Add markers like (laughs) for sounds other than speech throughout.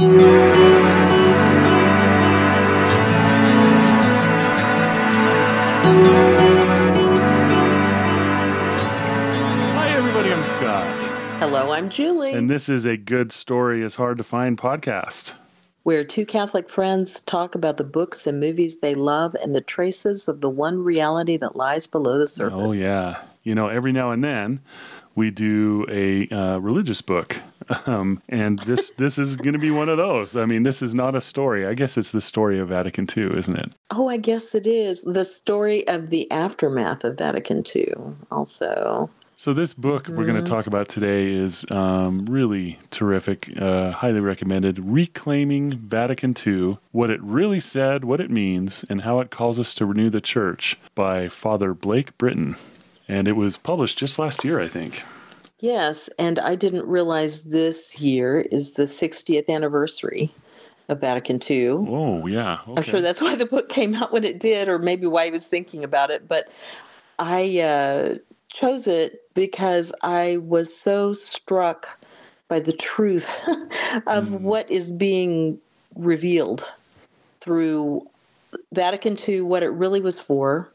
Hi, everybody. I'm Scott. Hello, I'm Julie. And this is a Good Story is Hard to Find podcast. where two Catholic friends talk about the books and movies they love and the traces of the one reality that lies below the oh, surface. Oh, yeah. You know, every now and then we do a uh, religious book. (laughs) Um, and this this is going to be one of those. I mean, this is not a story. I guess it's the story of Vatican II, isn't it? Oh, I guess it is. The story of the aftermath of Vatican II, also. So this book we're going to talk about today is um, really terrific, uh, highly recommended. Reclaiming Vatican II: What it really said, what it means, and how it calls us to renew the Church by Father Blake Britton, and it was published just last year, I think. Yes, and I didn't realize this year is the 60th anniversary of Vatican II. Oh yeah, I'm sure that's why the book came out when it did, or maybe why he was thinking about it. But I uh, chose it because I was so struck by the truth (laughs) of what is being revealed through Vatican II, what it really was for,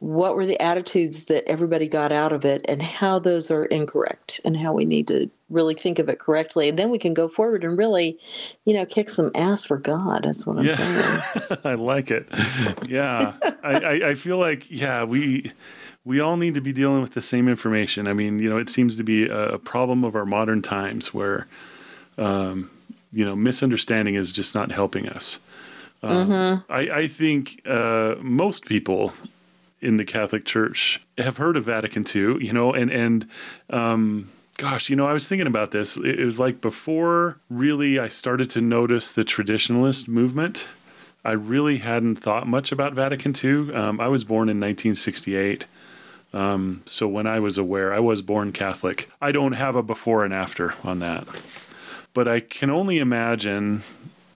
what were the attitudes that everybody got out of it, and how those are incorrect, and how we need to really think of it correctly. And then we can go forward and really, you know, kick some ass for God. That's what I'm saying. (laughs) I like it. Yeah, I, I, I feel like yeah we we all need to be dealing with the same information. I mean, you know, it seems to be a problem of our modern times where, um, you know, misunderstanding is just not helping us. Um, I, I think uh, most people in the Catholic Church have heard of Vatican II, you know, and and um, gosh, you know, I was thinking about this. It was like before really I started to notice the traditionalist movement. I really hadn't thought much about Vatican II. Um, I was born in 1968. Um, so when I was aware, I was born Catholic. I don't have a before and after on that. But I can only imagine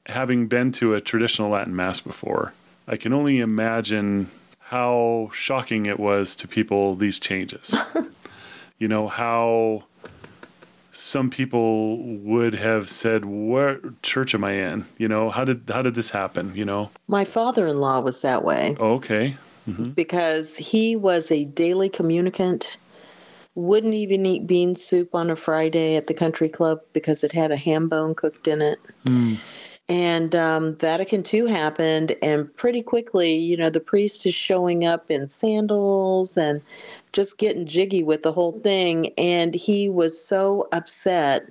having been to a traditional Latin Mass before, I can only imagine how shocking it was to people, these changes. (laughs) you know, how some people would have said, What church am I in? You know, how did how did this happen? You know? My father in law was that way. Oh, okay. Mm-hmm. because he was a daily communicant wouldn't even eat bean soup on a friday at the country club because it had a ham bone cooked in it hmm. And um, vatican ii happened and pretty quickly you know the priest is showing up in sandals and just getting jiggy with the whole thing and he was so upset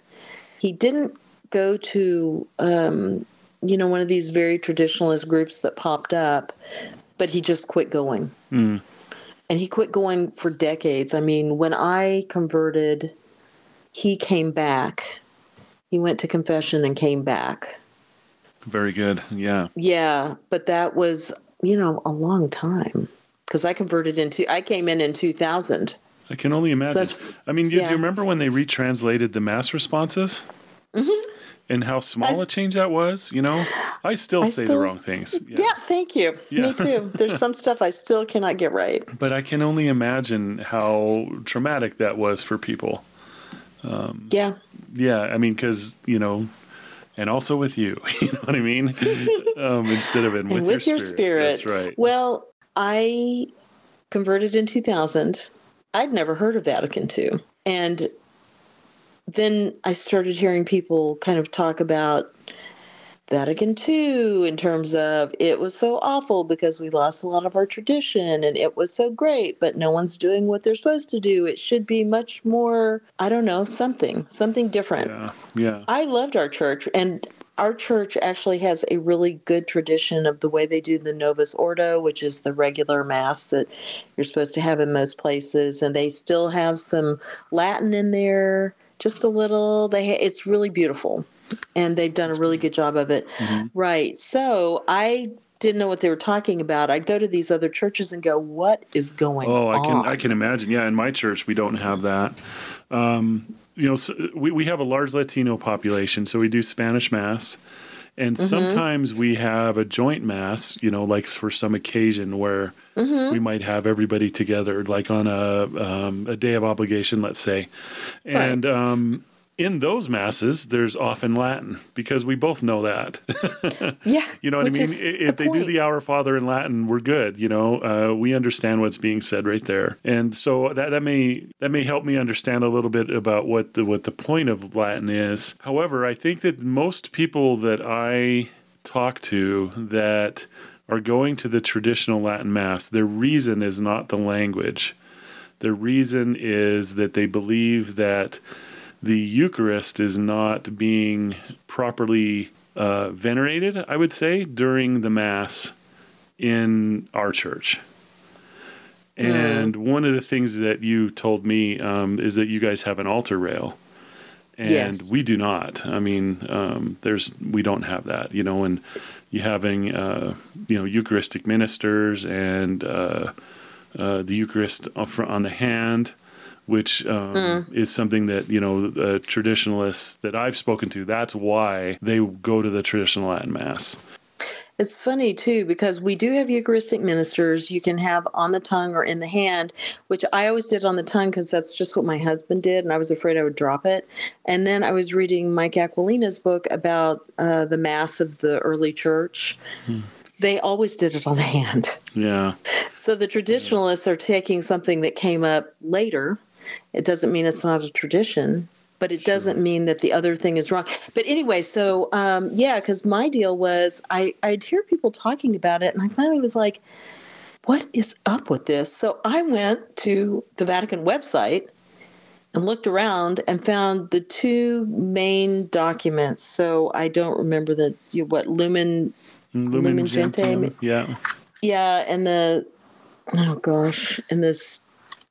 he didn't go to um, you know one of these very traditionalist groups that popped up but he just quit going Mm. and he quit going for decades. I mean, when I converted, he came back. He went to confession and came back. Very good. Yeah. Yeah, but that was, you know, a long time because I converted into, I came in in 2000. I can only imagine. that's- I mean, you, do yeah. you remember when they retranslated the mass responses? Mm-hmm. And how small a change that was? You know, I still I say still- the wrong things. Yeah, thank you. Yeah. Me too. There's some stuff I still cannot get right. But I can only imagine how traumatic that was for people. Um, yeah. Yeah, I mean, because you know, and also with you, (laughs) you know what I mean. um, instead of in with, with, your, spirit. That's right. Well, I converted in 2000. I'd never heard of Vatican II. And then I started hearing people kind of talk about Vatican II in terms of it was so awful because we lost a lot of our tradition and it was so great, but no one's doing what they're supposed to do. It should be much more, I don't know, something, something different. yeah, yeah. I loved our church, and our church actually has a really good tradition of the way they do the Novus Ordo, which is the regular mass that you're supposed to have in most places, and they still have some Latin in there, just a little. They ha- it's really beautiful, and they've done a really good job of it. Right. So I didn't know what they were talking about. I'd go to these other churches and go, "What is going Oh, I on?" can I can imagine. Yeah, in my church we don't have that. Um, you know, so we we have a large Latino population, so we do Spanish mass, and Mm-hmm. sometimes we have a joint mass. You know, like for some occasion where Mm-hmm. we might have everybody together, like on a um, a day of obligation, let's say, and. Um, in those masses, there's often Latin because we both know that. (laughs) Yeah. you know what I mean? If the they do the Our Father in Latin, we're good. You know, uh, we understand what's being said right there, and so that that may that may help me understand a little bit about what the what the point of Latin is. However, I think that most people that I talk to that are going to the traditional Latin Mass, their reason is not the language. Their reason is that they believe that the Eucharist is not being properly uh, venerated, I would say, during the Mass in our church. And one of the things that you told me um, is that you guys have an altar rail, and Yes. we do not. I mean, um, there's we don't have that, you know, and you having uh, you know Eucharistic ministers and uh, uh, the Eucharist on the hand, which um, is something that you know uh, traditionalists that I've spoken to. That's why they go to the traditional Latin Mass. It's funny too because we do have Eucharistic ministers you can have on the tongue or in the hand, which I always did on the tongue because that's just what my husband did, and I was afraid I would drop it. And then I was reading Mike Aquilina's book about uh, the Mass of the early church. They always did it on the hand. Yeah, So the traditionalists are taking something that came up later. It doesn't mean it's not a tradition, but it doesn't mean that the other thing is wrong. But anyway, so um, yeah, because my deal was I I'd hear people talking about it, and I finally was like, "What is up with this?" So I went to the Vatican website and looked around and found the two main documents. So I don't remember the you- what Lumen Lumen, Lumen Gentium. Gentium, Yeah, yeah, and the oh gosh, and this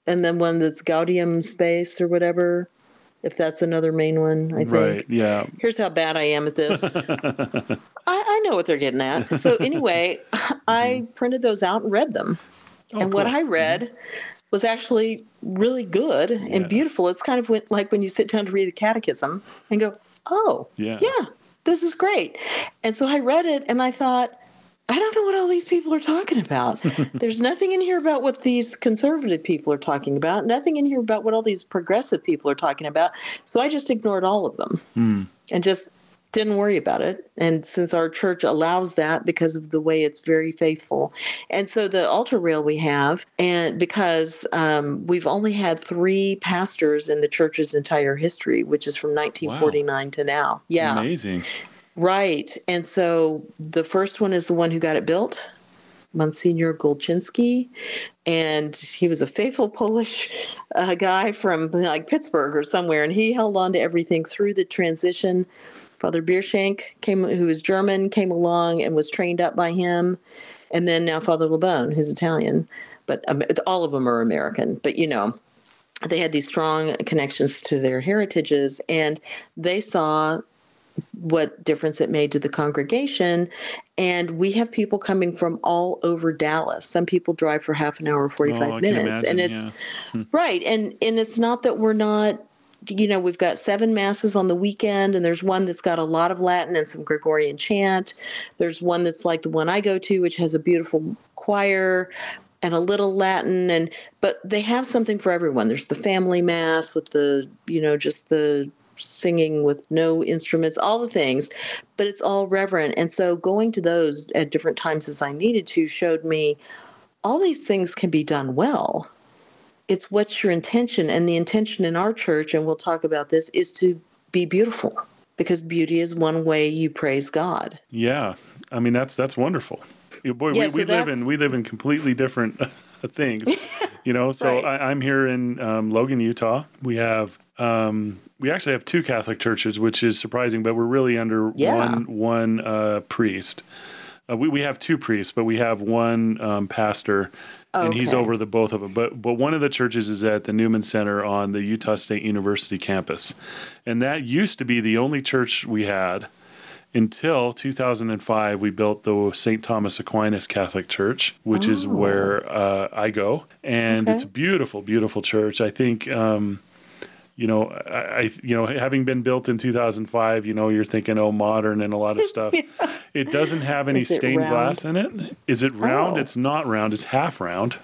and then one that's Gaudium et Spes or whatever. If that's another main one, I think. right. Yeah, Here's how bad I am at this. (laughs) I, I know what they're getting at. So anyway, (laughs) I mm-hmm. printed those out and read them. Oh, and what Oh, cool. I mm-hmm. read was actually really good and Yeah. beautiful. It's kind of when, like when you sit down to read the catechism and go, "Oh, Yeah. yeah, this is great." And so I read it and I thought, I don't know what all these people are talking about. (laughs) There's nothing in here about what these conservative people are talking about. Nothing in here about what all these progressive people are talking about. So I just ignored all of them Hmm. and just didn't worry about it. And since our church allows that because of the way it's very faithful. And so the altar rail we have, and because um, we've only had three pastors in the church's entire history, which is from 1949 to now. Yeah. amazing. Right. And so the first one is the one who got it built, Monsignor Golczynski. And he was a faithful (laughs) Polish uh, guy from like Pittsburgh or somewhere. And he held on to everything through the transition. Father Biershank came, who was German, came along and was trained up by him. And then now Father Lebone, who's Italian. But um, all of them are American. But, you know, they had these strong connections to their heritages. And they saw what difference it made to the congregation. And we have people coming from all over Dallas. Some people drive for half an hour, 45 Oh, minutes. and it's yeah. right. And and it's not that we're not you know, we've got seven masses on the weekend, and there's one that's got a lot of Latin and some Gregorian chant. There's one that's like the one I go to, which has a beautiful choir and a little Latin, and but they have something for everyone. There's the family mass with the, you know, just the singing with no instruments, all the things, but it's all reverent. And so going to those at different times as I needed to showed me all these things can be done well. It's what's your intention. And the intention in our church, and we'll talk about this, is to be beautiful because beauty is one way you praise God. Yeah, I mean that's that's wonderful. Boy, Yeah, we, so we live in we live in completely different (laughs) (laughs) things. (laughs) You know, so Right. I, I'm here in um, Logan, Utah. We have um, we actually have two Catholic churches, which is surprising, but we're really under Yeah. one one uh, priest. Uh, we we have two priests, but we have one um, pastor, and he's over the both of them. But but one of the churches is at the Newman Center on the Utah State University campus, and that used to be the only church we had until 2005 we built the st thomas aquinas catholic church which is where uh, i go. And Okay. it's a beautiful beautiful church. I think um, you know I, I you know having been built in 2005 you know you're thinking oh modern and a lot of stuff. (laughs) It doesn't have any stained round? glass in it. Is it round? Oh. it's not round. It's half round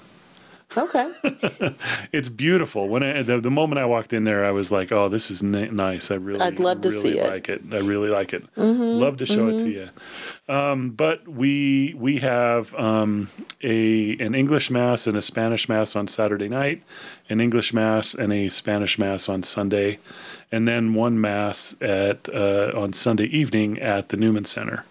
Okay. (laughs) it's beautiful. When I the, the moment I walked in there, I was like, "Oh, this is n- nice. I really, I'd love to see it. like it. I really like it. Love to show it to you." Um, but we we have um, a an English mass and a Spanish mass on Saturday night, an English mass and a Spanish mass on Sunday, and then one mass at uh, on Sunday evening at the Newman Center.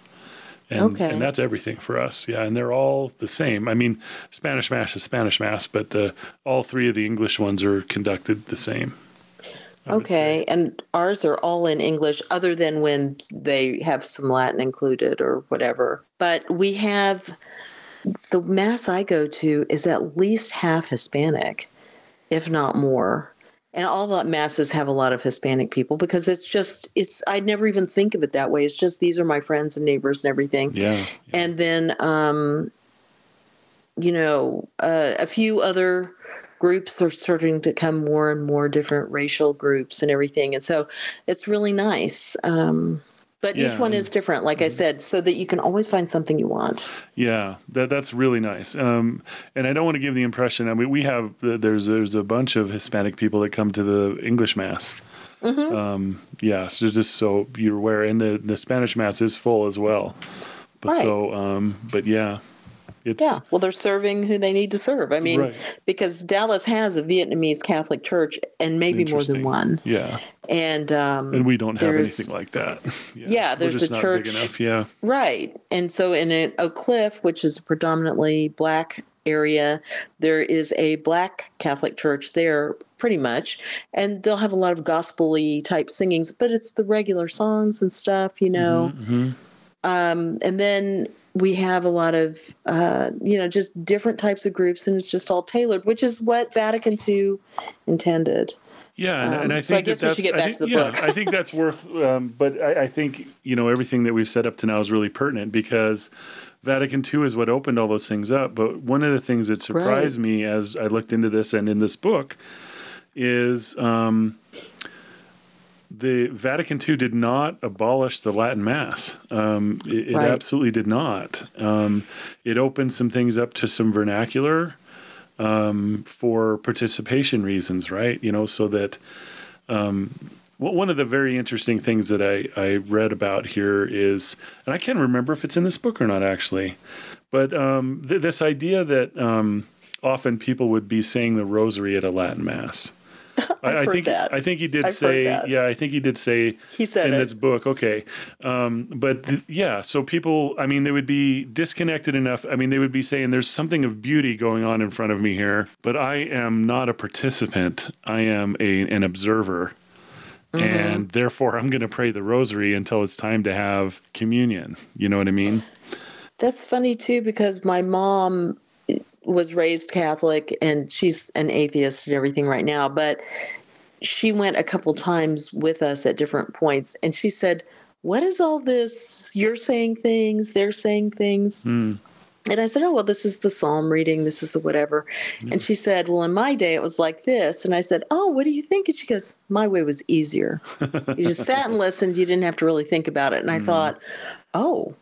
And, Okay. and that's everything for us. Yeah, and they're all the same. I mean, Spanish Mass is Spanish Mass, but the all three of the English ones are conducted the same. I Okay. And ours are all in English, other than when they have some Latin included or whatever. But we have the mass I go to is at least half Hispanic, if not more. And all the masses have a lot of Hispanic people because it's just, it's, I never even think of it that way. It's just these are my friends and neighbors and everything. Yeah. and then um you know uh, a few other groups are starting to come more and more different racial groups and everything and so it's really nice um but Yeah, each one is different like i said so that you can always find something you want Yeah, that that's really nice. Um, and I don't want to give the impression. I mean, we have there's there's a bunch of Hispanic people that come to the English Mass. Mm-hmm. Um, yeah, so just so you're aware, and the the Spanish Mass is full as well. But Right. so, um, but yeah, it's yeah well they're serving who they need to serve i mean Right. because dallas has a vietnamese catholic church and maybe more than one Yeah, and um and we don't have anything like that. (laughs) Yeah, We're there's a not church- big enough. Yeah, Right. And so in a, Oak Cliff, which is a predominantly black area, there is a black Catholic church there pretty much. And they'll have a lot of gospel-y type singings, but it's the regular songs and stuff, you know. hmm Um, and then we have a lot of, uh, you know, just different types of groups, and it's just all tailored, which is what Vatican II intended. Yeah, and, and Um, I so I think guess that we should that's, get I back to think- the yeah, book. I think that's worth. Um, but I, I think you know everything that we've set up to now is really pertinent because Vatican II is what opened all those things up. But one of the things that surprised me as I looked into this and in this book is um, the Vatican II did not abolish the Latin Mass. Um, it, it Right. absolutely did not. Um, it opened some things up to some vernacular um, for participation reasons, right? You know, so that um, one of the very interesting things that I, I read about here is, and I can't remember if it's in this book or not actually, but um, th- this idea that um, often people would be saying the rosary at a Latin mass. (laughs) I, I think that. I think he did I've say yeah I think he did say He said in it. this book okay um, but th- yeah so people I mean they would be disconnected enough I mean they would be saying there's something of beauty going on in front of me here but I am not a participant I am a an observer Mm-hmm. and therefore I'm going to pray the rosary until it's time to have communion you know what I mean That's funny too because my mom was raised Catholic and she's an atheist and everything right now, but she went a couple times with us at different points and she said, What is all this? You're saying things, they're saying things. Mm. And I said, Oh, well, this is the psalm reading, this is the whatever. And she said, Well, in my day, it was like this. And I said, Oh, what do you think? And she goes, My way was easier. you just sat and (laughs) listened, you didn't have to really think about it. And Mm. I thought, Oh,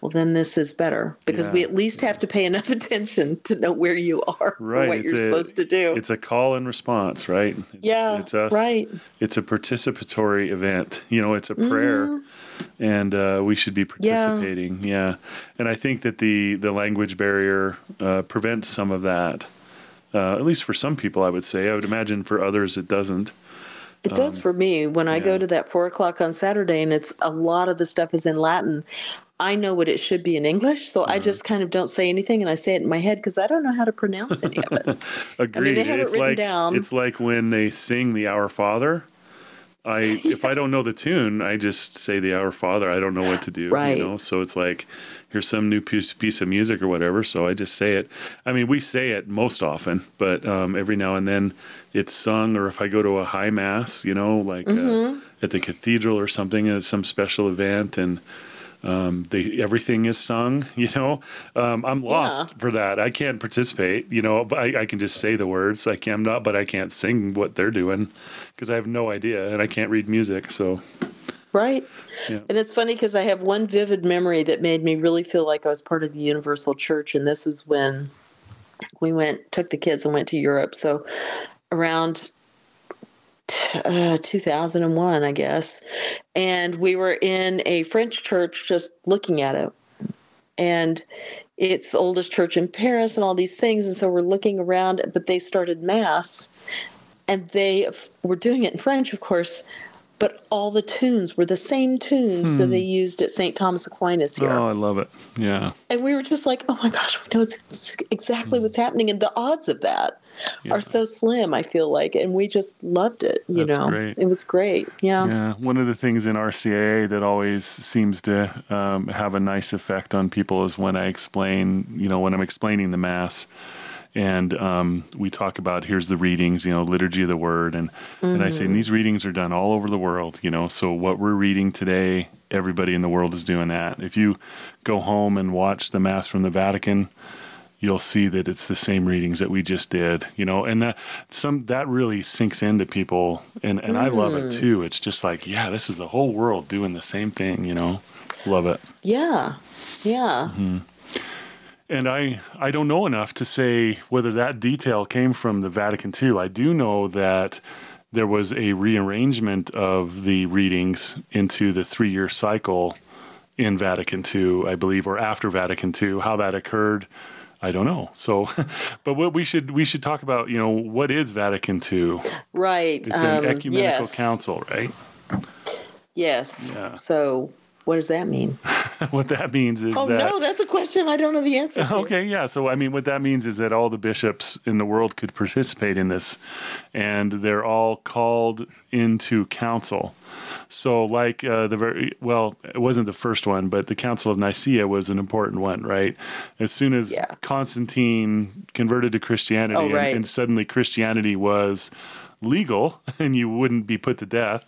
well, then this is better because we at least have to pay enough (laughs) attention to know where you are Right, what it's you're a- supposed to do. it's a call and response right It's- yeah, it's us right. it's a participatory event. You know, it's a prayer, Mm-hmm. and uh, we should be participating. Yeah. and I think that the the language barrier uh, prevents some of that. Uh, at least for some people, I would say. I would imagine for others, it doesn't. It does for me when I Um, yeah. go to that four o'clock on Saturday, and it's a lot of the stuff is in Latin. I know what it should be in English, so Uh-huh. I just kind of don't say anything, and I say it in my head because I don't know how to pronounce any of it. (laughs) Agreed. they have it written like down. it's like when they sing the Our Father. I (laughs) if I don't know the tune, I just say the Our Father. I don't know what to do. Right. You know, so it's like here's some new piece, piece of music or whatever. So I just say it. I mean, we say it most often, but um, every now and then it's sung. Or if I go to a high mass, you know, like Mm-hmm. uh, at the cathedral or something, at some special event, and um, they, everything is sung. (laughs) You know, um, I'm lost Yeah. for that. I can't participate. You know, but I, I can just say the words. I can not, but I can't sing what they're doing because I have no idea and I can't read music. So Right. Yeah. And it's funny because I have one vivid memory that made me really feel like I was part of the Universal Church. And this is when we went, took the kids and went to Europe. So around uh, 2001, I guess. And we were in a French church just looking at it. And it's the oldest church in Paris and all these things. And so we're looking around, but they started Mass and they were doing it in French, of course but all the tunes were the same tunes hmm. that they used at St. Thomas Aquinas here. Oh, I love it. Yeah. And we were just like, oh my gosh, we know it's exactly hmm. what's happening. And the odds of that yeah. are so slim, I feel like. And we just loved it, you That's know. Great. It was great. Yeah. Yeah. One of the things in RCIA that always seems to um, have a nice effect on people is when I explain, you know, when I'm explaining the Mass and um, we talk about here's the readings, you know, liturgy of the word, and mm-hmm. and I say and mm-hmm. these readings are done all over the world, you know. So what we're reading today, everybody in the world is doing that. If you go home and watch the Mass from the Vatican, you'll see that it's the same readings that we just did, you know, and that some that really sinks into people, and and mm. I love it mm. too. It's just like, yeah, this is the whole world doing the same thing, you know. Love it. Yeah, yeah. Mm-hmm and I, I don't know enough to say whether that detail came from the Vatican II. I do know that there was a rearrangement of the readings into the three year cycle in Vatican II, I believe, or after Vatican II. How that occurred, I don't know. So, (laughs) but what we should we should talk about, you know, what is Vatican II? Right. It's an um, ecumenical yes. council, right? Yes. Yeah. So what does that mean? (laughs) what that means is oh, that. no, that's a question I don't know the answer to. Okay, yeah. So, I mean, what that means is that all the bishops in the world could participate in this, and they're all called into council. So, like uh, the very well, it wasn't the first one, but the Council of Nicaea was an important one, right? As soon as yeah. Constantine converted to Christianity, oh, right. and, and suddenly Christianity was legal (laughs) and you wouldn't be put to death,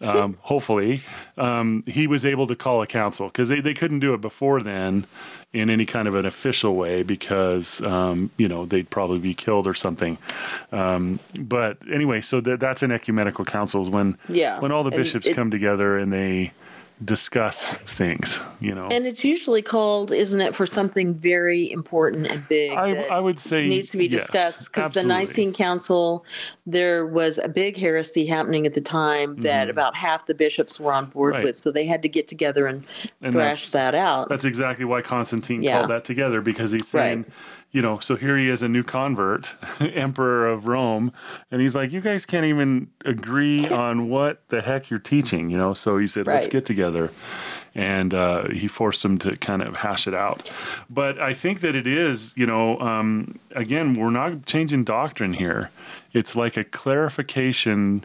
um, (laughs) hopefully, um, he was able to call a council because they, they couldn't do it before then in any kind of an official way because, um, you know, they'd probably be killed or something. Um, but anyway, so that, that's an ecumenical council is when, yeah. when all the bishops it, come together and they discuss things, you know. And it's usually called, isn't it, for something very important and big? I, I would say needs to be discussed because the Nicene Council, there was a big heresy happening at the time that mm-hmm. about half the bishops were on board right. with, so they had to get together and, and thrash that out. That's exactly why Constantine yeah. called that together because he's saying. Right you know, so here he is, a new convert, (laughs) emperor of Rome, and he's like, you guys can't even agree on what the heck you're teaching, you know. So he said, let's get together, and uh, he forced them to kind of hash it out. But I think that it is, you know, um, again, we're not changing doctrine here. It's like a clarification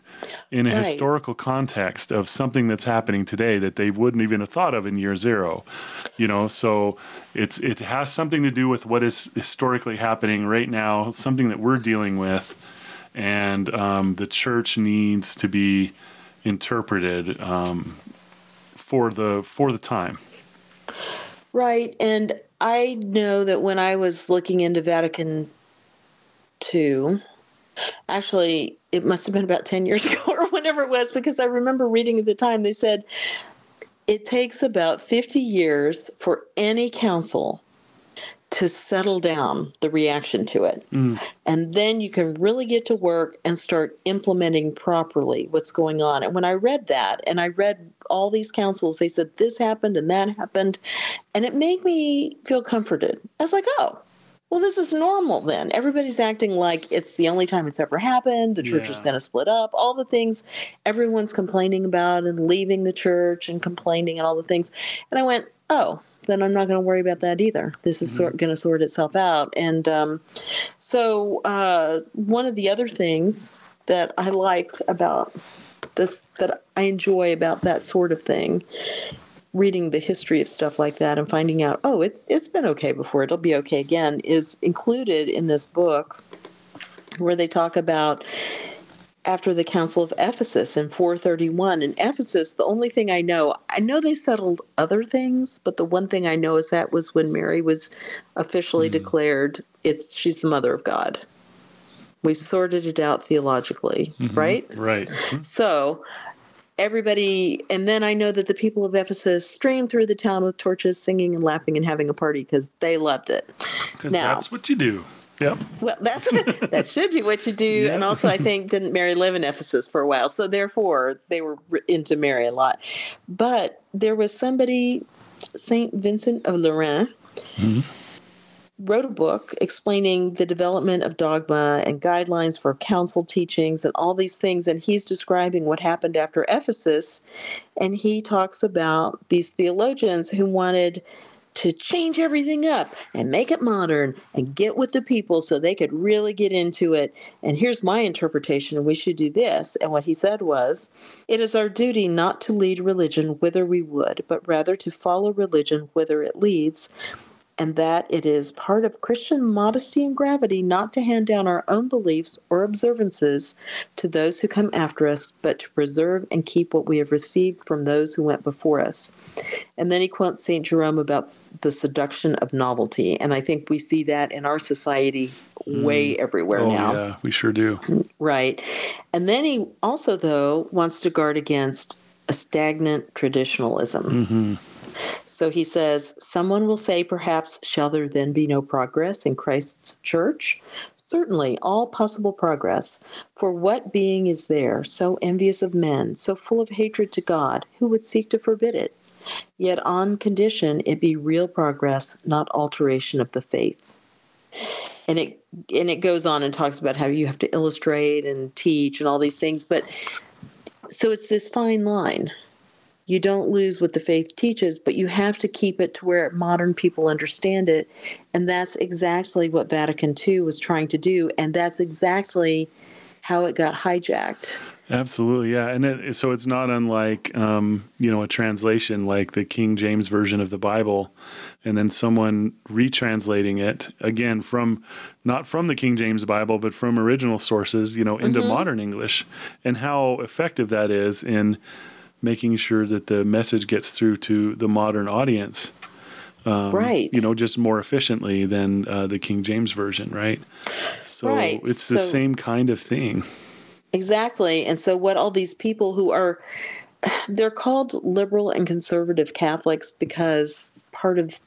in a right. historical context of something that's happening today that they wouldn't even have thought of in year zero. You know, so it's it has something to do with what is historically happening right now, something that we're dealing with, and um, the church needs to be interpreted um, for the for the time. Right, and I know that when I was looking into Vatican II, actually, it must have been about 10 years (laughs) ago or whenever it was, because I remember reading at the time, they said it takes about 50 years for any council to settle down the reaction to it. Mm. And then you can really get to work and start implementing properly what's going on. And when I read that and I read all these councils, they said this happened and that happened. And it made me feel comforted. I was like, oh, well, this is normal then. Everybody's acting like it's the only time it's ever happened. The church yeah. is going to split up. All the things everyone's complaining about and leaving the church and complaining and all the things. And I went, oh, then I'm not going to worry about that either. This is mm-hmm. sort, going to sort itself out. And um, so, uh, one of the other things that I liked about this, that I enjoy about that sort of thing, reading the history of stuff like that and finding out, oh, it's it's been okay before, it'll be okay again, is included in this book where they talk about after the Council of Ephesus in 431. In Ephesus, the only thing I know, I know they settled other things, but the one thing I know is that was when Mary was officially mm. declared it's she's the mother of God. We sorted it out theologically, mm-hmm. right? Right. Mm-hmm. So everybody and then I know that the people of Ephesus streamed through the town with torches, singing and laughing and having a party because they loved it. Because that's what you do. Yep. Well, that's (laughs) that should be what you do. Yep. And also, I think didn't Mary live in Ephesus for a while, so therefore they were into Mary a lot. But there was somebody, Saint Vincent of Lérins, mm-hmm. Wrote a book explaining the development of dogma and guidelines for council teachings and all these things. And he's describing what happened after Ephesus. And he talks about these theologians who wanted to change everything up and make it modern and get with the people so they could really get into it. And here's my interpretation we should do this. And what he said was it is our duty not to lead religion whither we would, but rather to follow religion whither it leads and that it is part of Christian modesty and gravity not to hand down our own beliefs or observances to those who come after us, but to preserve and keep what we have received from those who went before us. And then he quotes St. Jerome about the seduction of novelty. And I think we see that in our society way mm. everywhere oh, now. yeah, we sure do. Right. And then he also, though, wants to guard against a stagnant traditionalism. Mm-hmm. So he says, Someone will say, perhaps, shall there then be no progress in Christ's church? Certainly, all possible progress. For what being is there, so envious of men, so full of hatred to God, who would seek to forbid it? Yet on condition it be real progress, not alteration of the faith. And it and it goes on and talks about how you have to illustrate and teach and all these things, but so it's this fine line you don't lose what the faith teaches, but you have to keep it to where modern people understand it. And that's exactly what Vatican II was trying to do. And that's exactly how it got hijacked. Absolutely, yeah, and it, so it's not unlike um, you know a translation like the King James version of the Bible, and then someone retranslating it again from not from the King James Bible but from original sources, you know, into modern English, and how effective that is in making sure that the message gets through to the modern audience. Um, right. You know, just more efficiently than uh, the King James version, right? So Right, it's the so- same kind of thing. Exactly. And so, what all these people who are, (sighs) they're called liberal and conservative Catholics because part of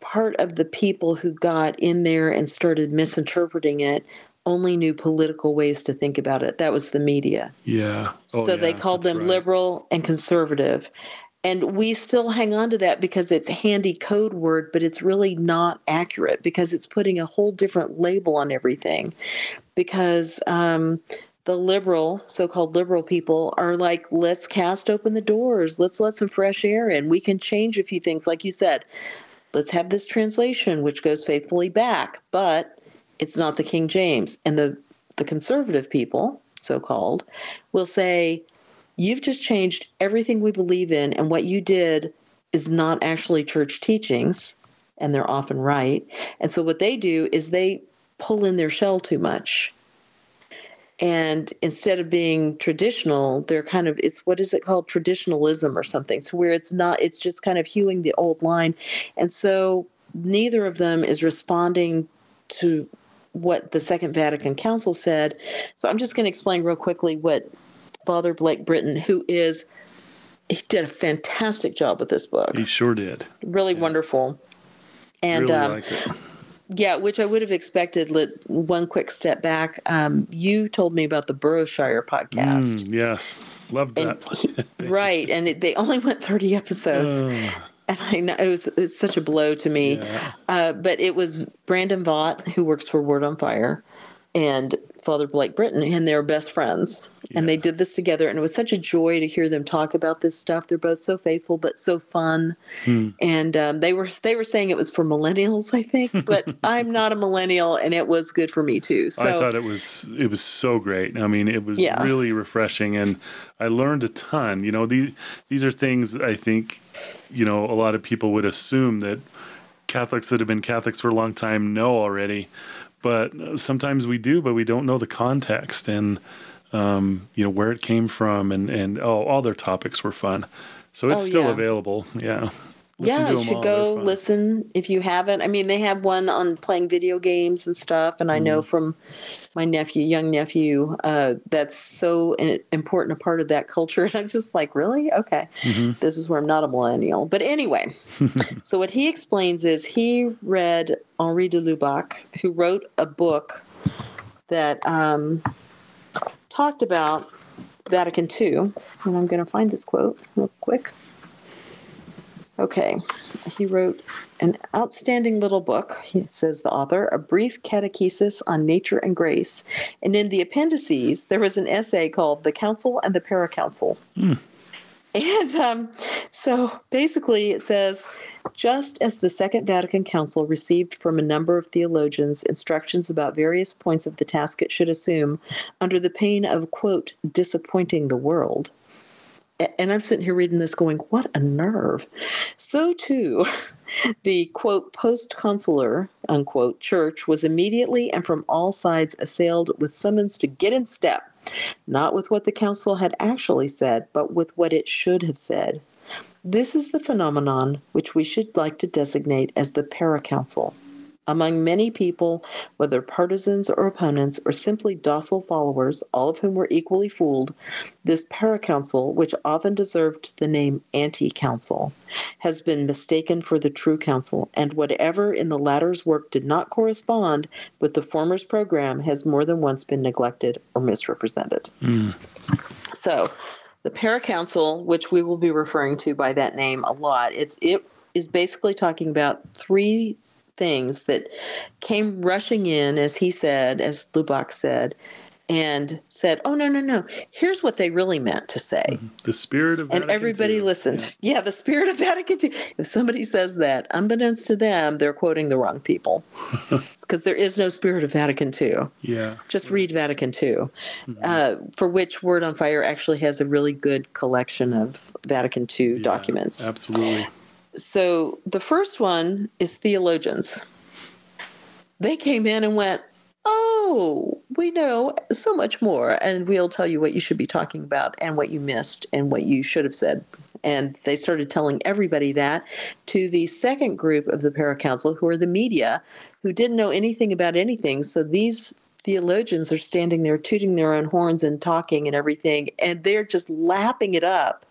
part of the people who got in there and started misinterpreting it only knew political ways to think about it. That was the media. Yeah. Oh, so they called them right. liberal and conservative. And we still hang on to that because it's a handy code word, but it's really not accurate because it's putting a whole different label on everything. Because um, the liberal, so called liberal people, are like, let's cast open the doors, let's let some fresh air in. We can change a few things, like you said. Let's have this translation, which goes faithfully back, but it's not the King James. And the, the conservative people, so called, will say, You've just changed everything we believe in, and what you did is not actually church teachings, and they're often right. And so what they do is they pull in their shell too much. And instead of being traditional, they're kind of it's what is it called traditionalism or something. So where it's not it's just kind of hewing the old line. And so neither of them is responding to what the Second Vatican Council said. So I'm just going to explain real quickly what Father Blake Britton, who is, he did a fantastic job with this book. He sure did. Really wonderful. And really um, it. yeah, which I would have expected. Let one quick step back. Um, you told me about the Burrowshire podcast. Mm, yes, loved And that. he- (laughs) right, and it, they only went thirty episodes, and I know it was it's such a blow to me. Yeah. Uh, but it was Brandon Vogt who works for Word on Fire, and Father Blake Britton, and they're best friends. And they did this together, and it was such a joy to hear them talk about this stuff. They're both so faithful, but so fun. And um, they were they were saying it was for millennials, I think, but (laughs) I'm not a millennial, and it was good for me too. So I thought it was it was so great. I mean, it was Yeah. really refreshing, and I learned a ton. You know, these these are things I think, you know, a lot of people would assume that Catholics that have been Catholics for a long time know already, but sometimes we do, but we don't know the context and um, you know where it came from, and and oh, all their topics were fun. So it's Oh, still yeah. available. Yeah. Listen yeah, you should all. go listen if you haven't. I mean, they have one on playing video games and stuff, and I know Mm-hmm. from my nephew, young nephew, uh, that's so an important a part of that culture. (laughs) And I'm just like, really? Okay, Mm-hmm. this is where I'm not a millennial. But anyway, (laughs) so what he explains is he read Henri de Lubac, who wrote a book that um, talked about Vatican II, and I'm going to find this quote real quick. Okay, he wrote an outstanding little book, he says the author, a brief catechesis on nature and grace. And in the appendices, there was an essay called The Council and the Paracouncil. Hmm. And um, so basically, it says just as the Second Vatican Council received from a number of theologians instructions about various points of the task it should assume under the pain of, quote, disappointing the world. And I'm sitting here reading this going, what a nerve. So too, (laughs) the quote, post conciliar, unquote, church was immediately and from all sides assailed with summons to get in step, not with what the council had actually said, but with what it should have said. This is the phenomenon which we should like to designate as the paracouncil. Among many people, whether partisans or opponents or simply docile followers, all of whom were equally fooled, this paracouncil, which often deserved the name anti council, has been mistaken for the true council, and whatever in the latter's work did not correspond with the former's program has more than once been neglected or misrepresented. Mm. So, the paracouncil, which we will be referring to by that name a lot, it's it is basically talking about three things that came rushing in, as he said, as Lubac said, and said, "Oh no, no, no! Here's what they really meant to say." The spirit of Vatican And everybody II. listened. Yeah. the spirit of Vatican II. If somebody says that, unbeknownst to them, they're quoting the wrong people. (laughs) Because there is no spirit of Vatican II. Yeah. Just read Vatican II, Mm-hmm. uh, for which Word on Fire actually has a really good collection of Vatican II Yeah, documents. Absolutely. So the first one is theologians. They came in and went, Oh, we know so much more, and we'll tell you what you should be talking about and what you missed and what you should have said. And they started telling everybody that to the second group of the paracouncil, who are the media, who didn't know anything about anything. So these theologians are standing there tooting their own horns and talking and everything, and they're just lapping it up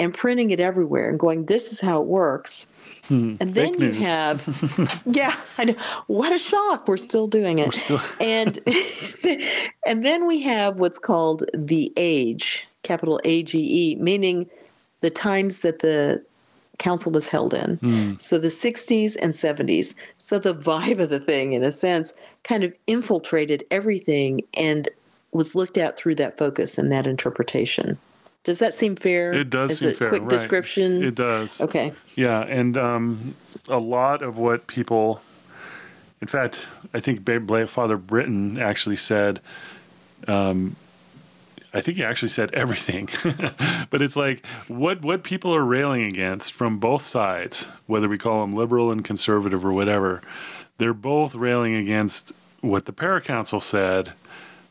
and printing it everywhere and going, This is how it works. Hmm, and then you news. have, (laughs) yeah, I know. What a shock. We're still doing it. still- (laughs) and, (laughs) and then we have what's called the age, capital A G E, meaning the times that the council was held in. So the 60s and 70s. So the vibe of the thing, in a sense, kind of infiltrated everything and was looked at through that focus and that interpretation. Does that seem fair? It does As seem a fair. quick right. description. It does. Okay. Yeah, and um, a lot of what people, in fact, I think Father Britton actually said, um, I think he actually said everything, (laughs) but it's like what what people are railing against from both sides, whether we call them liberal and conservative or whatever, they're both railing against what the Paracouncil said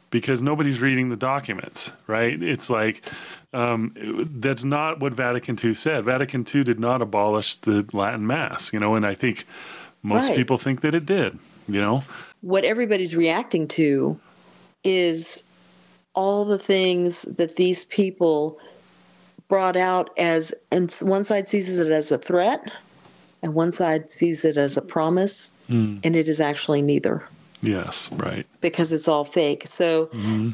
because nobody's reading the documents, right? It's like um, that's not what Vatican II said. Vatican II did not abolish the Latin Mass, you know, and I think most Right. people think that it did, you know. what everybody's reacting to is all the things that these people brought out as and one side sees it as a threat and one side sees it as a promise hmm. and it is actually neither. Yes, right. because it's all fake. So mm-hmm.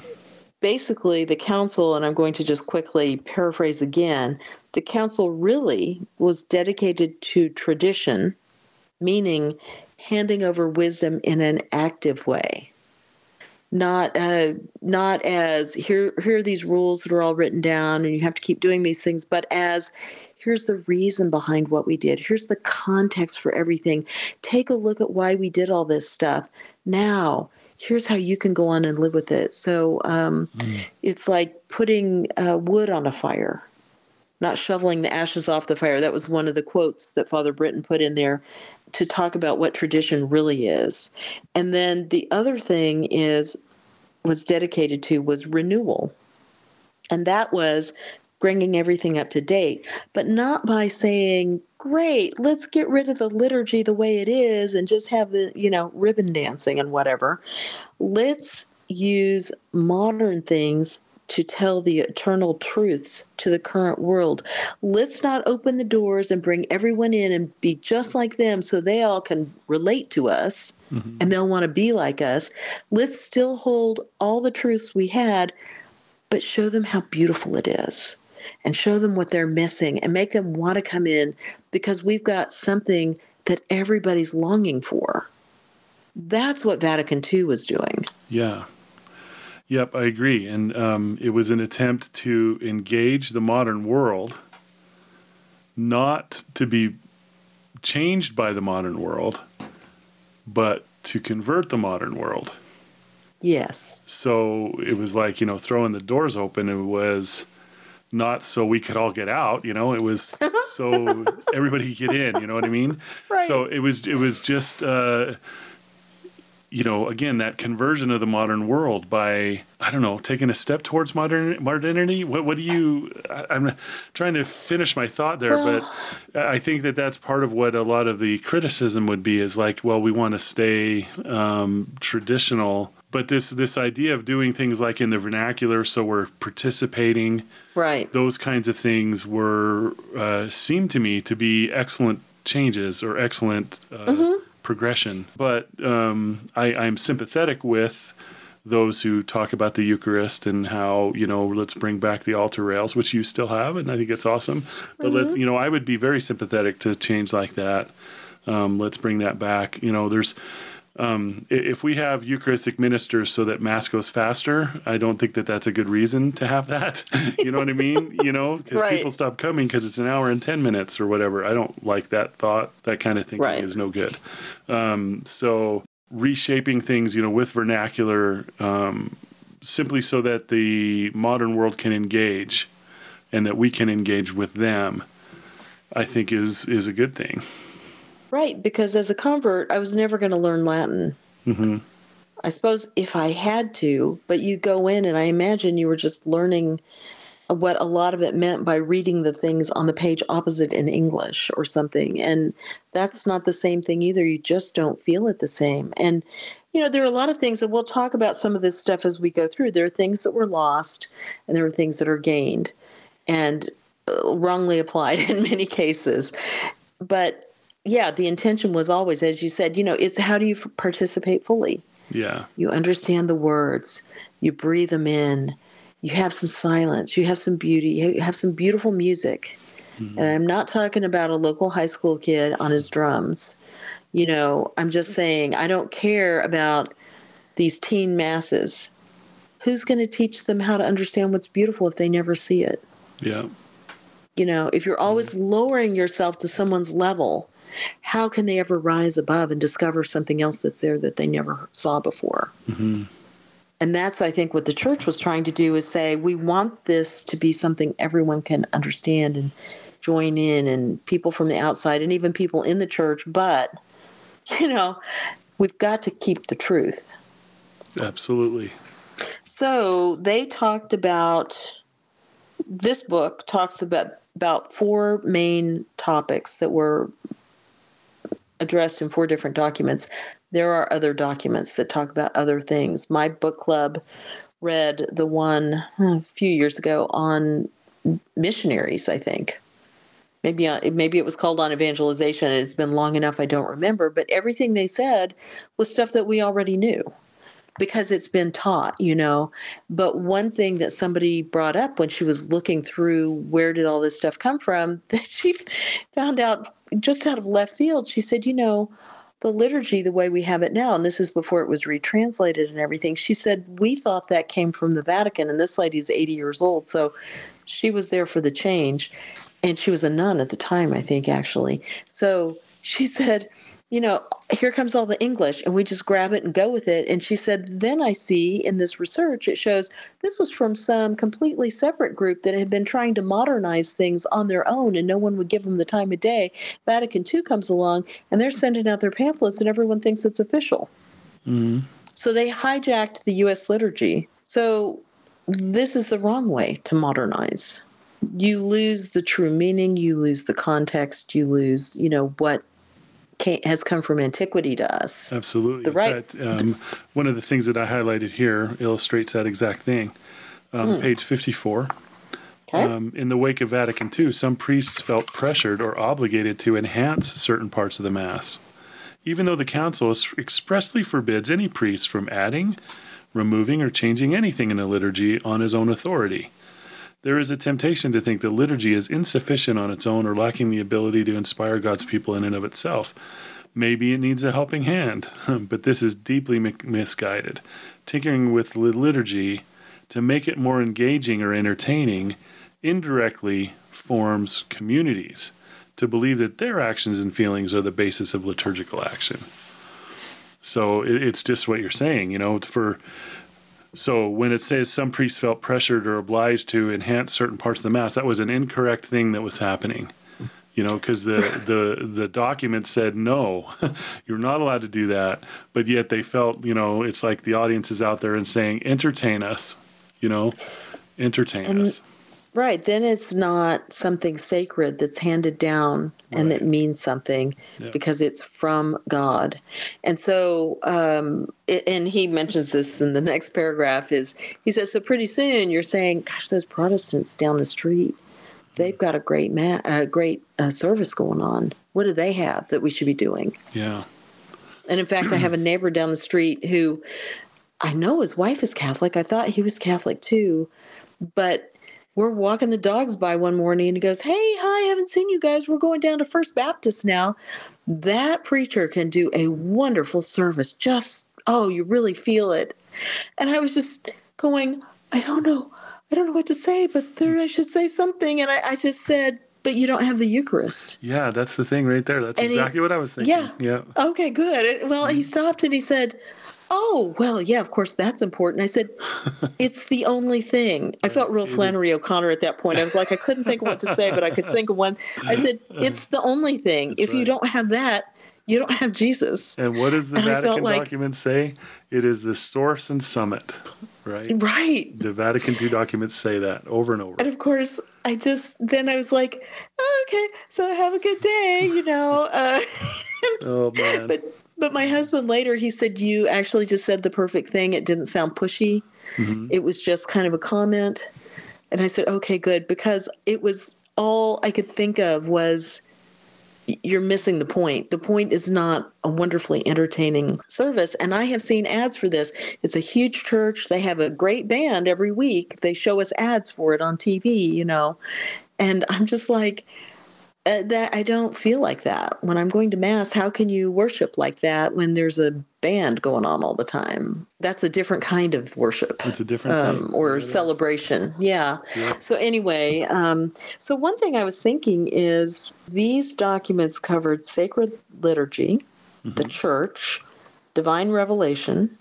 basically the council and i'm going to just quickly paraphrase again the council really was dedicated to tradition meaning handing over wisdom in an active way not uh, not as here here are these rules that are all written down and you have to keep doing these things but as here's the reason behind what we did. Here's the context for everything. Take a look at why we did all this stuff. Now here's how you can go on and live with it. So um, it's like putting uh, wood on a fire not shoveling the ashes off the fire. That was one of the quotes that Father Britton put in there to talk about what tradition really is. And then the other thing is was dedicated to was renewal. And that was bringing everything up to date, but not by saying, great, let's get rid of the liturgy the way it is and just have the, you know, ribbon dancing and whatever. Let's use modern things to tell the eternal truths to the current world. Let's not open the doors and bring everyone in and be just like them so they all can relate to us mm-hmm. and they'll want to be like us. Let's still hold all the truths we had, but show them how beautiful it is and show them what they're missing and make them want to come in because we've got something that everybody's longing for. That's what Vatican II was doing. Yeah. Yep, I agree. And um, it was an attempt to engage the modern world, not to be changed by the modern world, but to convert the modern world. Yes. So it was like, you know, throwing the doors open. It was not so we could all get out, you know, it was (laughs) so everybody could get in, you know what I mean? Right. So it was, it was just, uh, you know, again, that conversion of the modern world by, I don't know, taking a step towards modern modernity. What, what do you, I, am trying to finish my thought there, well, but I think that that's part of what a lot of the criticism would be is like, well, we want to stay um, traditional. But this this idea of doing things like in the vernacular, so we're participating, right? Those kinds of things were uh, seem to me to be excellent changes or excellent uh, mm-hmm progression. But um, I, I'm sympathetic with those who talk about the Eucharist and how you know let's bring back the altar rails, which you still have, and I think it's awesome. But mm-hmm. let you know, I would be very sympathetic to change like that. Um, let's bring that back. You know, there's um, if we have Eucharistic ministers so that Mass goes faster, I don't think that that's a good reason to have that. (laughs) you know what I mean? You know, because right. people stop coming because it's an hour and 10 minutes or whatever. I don't like that thought. That kind of thinking right. is no good. Um, so reshaping things, you know, with vernacular, um, simply so that the modern world can engage and that we can engage with them, I think is is a good thing. Right, because as a convert, I was never going to learn Latin. Mm-hmm. I suppose if I had to, but you go in and I imagine you were just learning what a lot of it meant by reading the things on the page opposite in English or something. And that's not the same thing either. You just don't feel it the same. And, you know, there are a lot of things, and we'll talk about some of this stuff as we go through. There are things that were lost, and there are things that are gained and uh, wrongly applied (laughs) in many cases. But yeah, the intention was always, as you said, you know, it's how do you participate fully? Yeah. You understand the words, you breathe them in, you have some silence, you have some beauty, you have some beautiful music. Mm-hmm. And I'm not talking about a local high school kid on his drums. You know, I'm just saying, I don't care about these teen masses. Who's going to teach them how to understand what's beautiful if they never see it? Yeah. You know, if you're always lowering yourself to someone's level, how can they ever rise above and discover something else that's there that they never saw before? Mm-hmm. And that's, I think, what the church was trying to do is say, we want this to be something everyone can understand and join in, and people from the outside, and even people in the church. But, (laughs) you know, we've got to keep the truth. Absolutely. So they talked about this book talks about about four main topics that were addressed in four different documents. There are other documents that talk about other things. My book club read the one a few years ago on missionaries, I think. Maybe uh, maybe it was called on evangelization and it's been long enough I don't remember, but everything they said was stuff that we already knew because it's been taught, you know. But one thing that somebody brought up when she was looking through where did all this stuff come from, (laughs) that she found out just out of left field, she said, you know, the liturgy the way we have it now, and this is before it was retranslated and everything, she said, we thought that came from the Vatican, and this lady's 80 years old, so she was there for the change. And she was a nun at the time, I think, actually. So she (laughs) said, you know, here comes all the English, and we just grab it and go with it. And she said, then I see in this research, it shows this was from some completely separate group that had been trying to modernize things on their own, and no one would give them the time of day. Vatican II comes along, and they're sending out their pamphlets, and everyone thinks it's official. Mm-hmm. So they hijacked the U.S. liturgy. So this is the wrong way to modernize. you lose the true meaning, you lose the context, you lose, you know, what has come from antiquity to us. Absolutely. The right. Fact, um, one of the things that I highlighted here illustrates that exact thing. Um, Hmm. Page 54. Okay. Um, in the wake of Vatican II, some priests felt pressured or obligated to enhance certain parts of the Mass, even though the Council expressly forbids any priest from adding, removing, or changing anything in the liturgy on his own authority. There is a temptation to think that liturgy is insufficient on its own or lacking the ability to inspire God's people in and of itself. Maybe it needs a helping hand, (laughs) but this is deeply mi- misguided. Tinkering with liturgy to make it more engaging or entertaining indirectly forms communities to believe that their actions and feelings are the basis of liturgical action. So it, it's just what you're saying, you know, for so when it says some priests felt pressured or obliged to enhance certain parts of the mass, that was an incorrect thing that was happening. You know, because the, (laughs) the the document said no, (laughs) you're not allowed to do that. But yet they felt, you know, it's like the audience is out there and saying, entertain us, you know, entertain And- us. Right. Then it's not something sacred that's handed down and that means something because it's from God. And so, um, it, and he mentions this in the next paragraph is he says, so pretty soon you're saying, gosh, those Protestants down the street, they've got a great ma- a great uh, service going on. What do they have that we should be doing? Yeah. And in fact, I have a (clears throat) neighbor down the street who I know his wife is Catholic. I thought he was Catholic too. But we're walking the dogs by one morning and he goes, Hey, hi, I haven't seen you guys. We're going down to First Baptist now. That preacher can do a wonderful service. Just, oh, you really feel it. And I was just going, I don't know. I don't know what to say, but there I should say something. And I, I just said, But you don't have the Eucharist. Yeah, that's the thing right there. That's And he- exactly what I was thinking. Yeah. Yeah. Okay, good. Well, he mm-hmm. stopped and he said, Oh, well, yeah, of course, that's important. I said, (laughs) It's the only thing. I felt real Flannery O'Connor at that point. I was like, I couldn't think of what to say, but I could think of one. I said, It's the only thing. if you don't have that, you don't have Jesus. And what does the And Vatican like- document say? It is the source and summit, right? Right. The Vatican II documents say that over and over. And of course, I just, then I was like, oh, okay, so have a good day, you know. Uh, (laughs) Oh man. but but my husband later he said you actually just said the perfect thing. It didn't sound pushy. Mhm. it was just kind of a comment. And i said okay good. Because it was all i could think of was you're missing the point. The point is not a wonderfully entertaining service. And i have seen ads for this. It's a huge church. They have a great band every week. They show us ads for it on tv you know? And i'm just like uh, that I don't feel like that when I'm going to mass. How can you worship like that when there's a band going on all the time? That's a different kind of worship. It's a different Um, or celebration, yeah. Yeah. So anyway, um, so one thing I was thinking is these documents covered sacred liturgy, Mm-hmm. the church, divine revelation,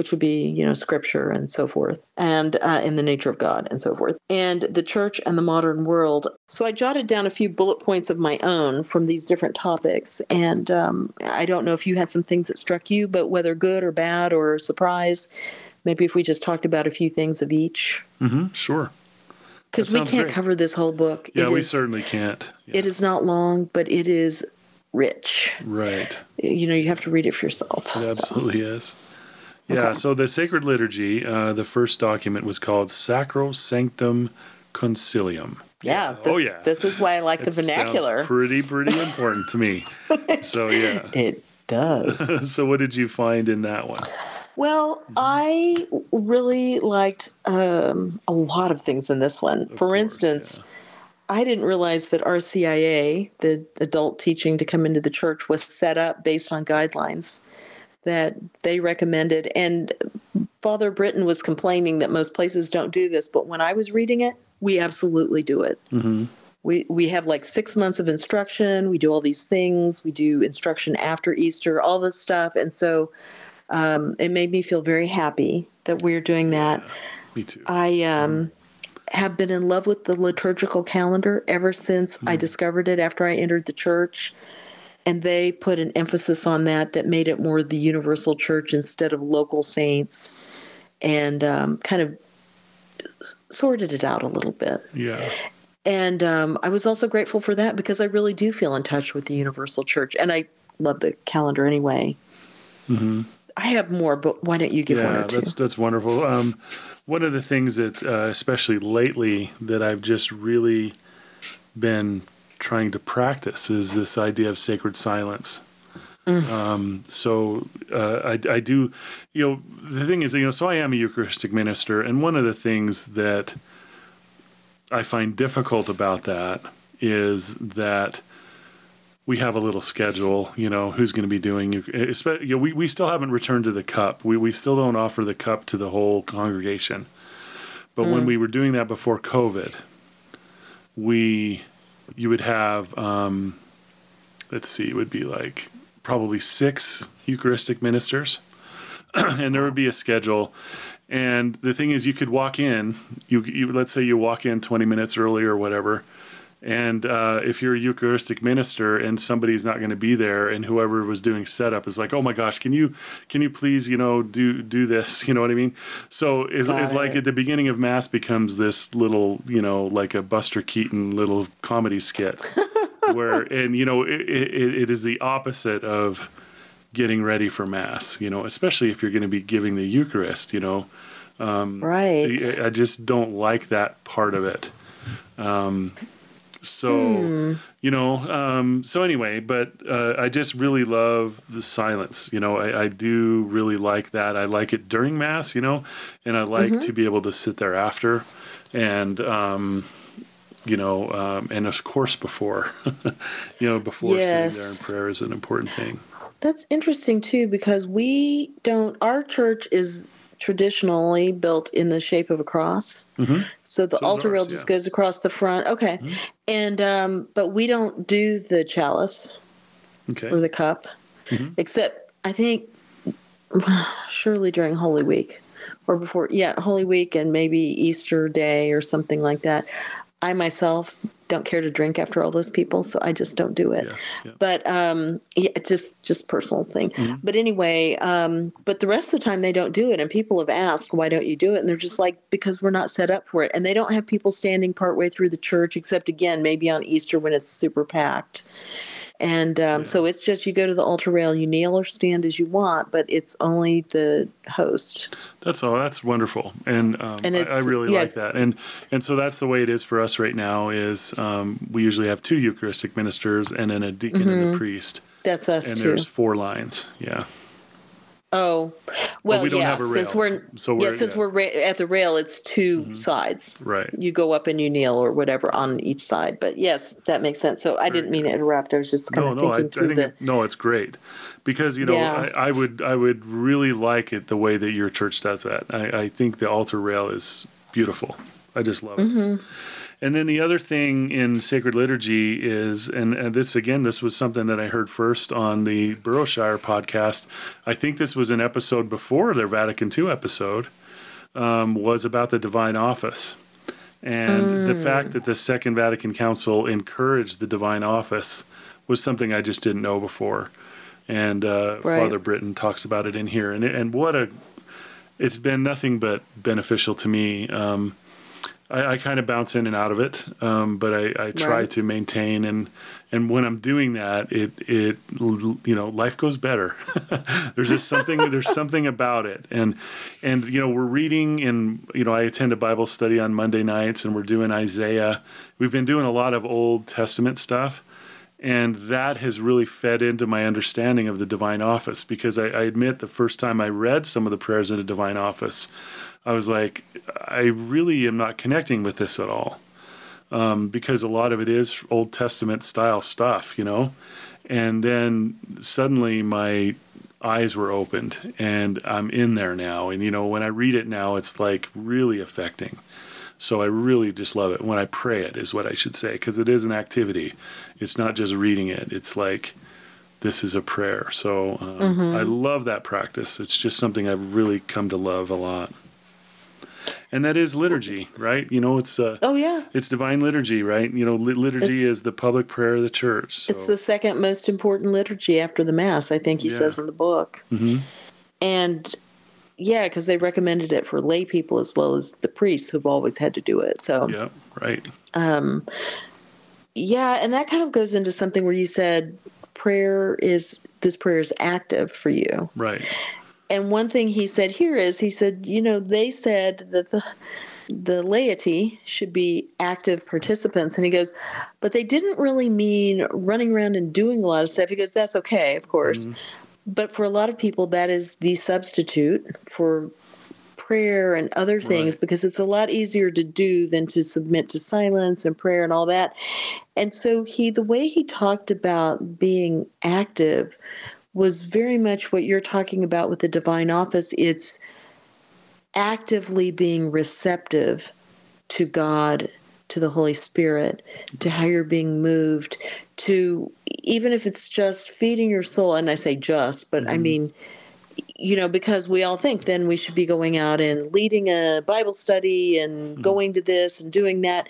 which would be you know scripture and so forth, and uh, in the nature of God and so forth, and the church and the modern world. So I jotted down a few bullet points of my own from these different topics, and um, I don't know if you had some things that struck you, but whether good or bad or surprise, maybe if we just talked about a few things of each, Mm-hmm, Sure. because we can't great. cover this whole book. Yeah, It we is- certainly can't. Yeah. It is not long, but it is rich. Right. You know, you have to read it for yourself. It so. absolutely is. Yeah, Okay. so the sacred liturgy, uh, the first document was called Sacrosanctum Concilium. Yeah. Oh, this- yeah. This is why I like the It sounds vernacular. pretty, pretty important to me. (laughs) So, yeah. It does. (laughs) so, what did you find in that one? well, I really liked um, a lot of things in this one. For course, instance, I didn't realize that RCIA, the adult teaching to come into the church, was set up based on guidelines that they recommended. And Father Britton was complaining that most places don't do this, but when I was reading it, we absolutely do it. hmm we we have like six months of instruction. We do all these things. We do instruction after easter all this stuff. And so um, it made me feel very happy that we're doing that. Me too. i um, have been in love with the liturgical calendar ever since i discovered it after i entered the church and they put an emphasis on that that made it more the universal church instead of local saints and um, kind of s- sorted it out a little bit yeah. And um, I was also grateful for that because I really do feel in touch with the Universal Church, and I love the calendar anyway. Mm-hmm. I have more, but why don't you give one or two? that's that's wonderful. Um, one of the things that, uh, especially lately, that I've just really been trying to practice is this idea of sacred silence. Um, so uh, I, I do, you know, the thing is, you know, so I am a Eucharistic minister, and one of the things that I find difficult about that is that we have a little schedule, you know, who's going to be doing, you know, we, we still haven't returned to the cup. We, we still don't offer the cup to the whole congregation. But when we were doing that before COVID, we, you would have, um, let's see, it would be like probably six Eucharistic ministers, (clears throat) and there would be a schedule. And the thing is, you could walk in. You, you let's say you walk in 20 minutes early or whatever, and uh, if you're a Eucharistic minister and somebody's not going to be there, and whoever was doing setup is like, "Oh my gosh, can you can you please you know do do this?" (laughs) You know what I mean? So it's, it's like at the beginning of Mass becomes this little you know like a Buster Keaton little comedy skit (laughs) where and you know it, it, it is the opposite of getting ready for Mass. You know, especially if you're going to be giving the Eucharist. You know, right. I, I just don't like that part of it. Um, so you know, um, so anyway, but uh, I just really love the silence. You know, I, I do really like that. I like it during mass. You know, and I like to be able to sit there after, and um, you know, um, and of course before, (laughs) you know, before sitting there in prayer is an important thing. That's interesting too because we don't. Our church is traditionally built in the shape of a cross. Mhm. So the So altar rail just yeah. goes across the front. Okay, and um, but we don't do the chalice Okay. or the cup, Mm-hmm. except I think surely during Holy Week or before. Yeah, Holy Week and maybe Easter Day or something like that. I myself don't care to drink after all those people, so I just don't do it. Yes. Yeah. but um yeah just just personal thing. But anyway um but the rest of the time they don't do it and people have asked why don't you do it? And they're just like because we're not set up for it. And they don't have people standing partway through the church except again maybe on easter when it's super packed and um, so it's just you go to the altar rail you kneel or stand as you want but it's only the host That's all. That's wonderful, and, um, And I, I really yeah. like that. And and so that's the way it is for us right now. Is um, we usually have two Eucharistic ministers and then a deacon and a priest, that's us and Mm-hmm. too there's four lines. Yeah, oh well we yeah since we're so yeah we're- since yeah. we're ra- at the rail it's 2 mm-hmm. sides right. you go up and you kneel or whatever on each side. But yes, that makes sense. So I didn't mean to interrupt. I was just kind No, of no, I, I thinking through think the. it- no, it's great because you know Yeah. I, I would I would really like it the way that your church does that. I, I think the altar rail is beautiful. I just love it. Mm-hmm. And then the other thing in sacred liturgy is, and, and this again, this was something that I heard first on the Burrowshire podcast. I think this was an episode before their Vatican II episode, um, was about the divine office. And the Mm. fact that the Second Vatican Council encouraged the divine office was something I just didn't know before. And uh, Right. Father Britton talks about it in here. And, and what a, it's been nothing but beneficial to me. Um, I, I kind of bounce in and out of it, um, but I, I try Right. to maintain and and when I'm doing that, it it you know life goes better. (laughs) there's just something (laughs) there's something about it, and and you know we're reading and you know I attend a Bible study on Monday nights, and we're doing Isaiah. We've been doing a lot of Old Testament stuff, and that has really fed into my understanding of the divine office because I, I admit the first time I read some of the prayers in the divine office, I was like, I really am not connecting with this at all. Um, because a lot of it is Old Testament style stuff, you know? And then suddenly my eyes were opened and I'm in there now. And, you know, when I read it now, it's like really affecting. So I really just love it. When I pray it, is what I should say, because it is an activity. It's not just reading it, it's like, this is a prayer. So um, I love that practice. It's just something I've really come to love a lot. And that is liturgy, right? You know, it's uh, Oh yeah, it's divine liturgy, right? You know, liturgy It's- is the public prayer of the church. So. it's the second most important liturgy after the mass. I think he Yeah. says in the book. Mhm. And yeah, because they recommended it for lay people as well as the priests who've always had to do it. So Yeah, right. um, yeah, and that kind of goes into something where you said prayer is this prayer is active for you. Right. And one thing he said here is he said, you know, they said that the the laity should be active participants. And he goes but they didn't really mean running around and doing a lot of stuff. He goes that's okay of course. Mm-hmm. But for a lot of people that is the substitute for prayer and other things Right. because it's a lot easier to do than to submit to silence and prayer and all that. And so he the way he talked about being active was very much what you're talking about with the divine office. It's actively being receptive to God, to the Holy Spirit, to how you're being moved, to even if it's just feeding your soul, and I say just, but I mm-hmm. mean, you know, because we all think then we should be going out and leading a Bible study and mm-hmm. going to this and doing that.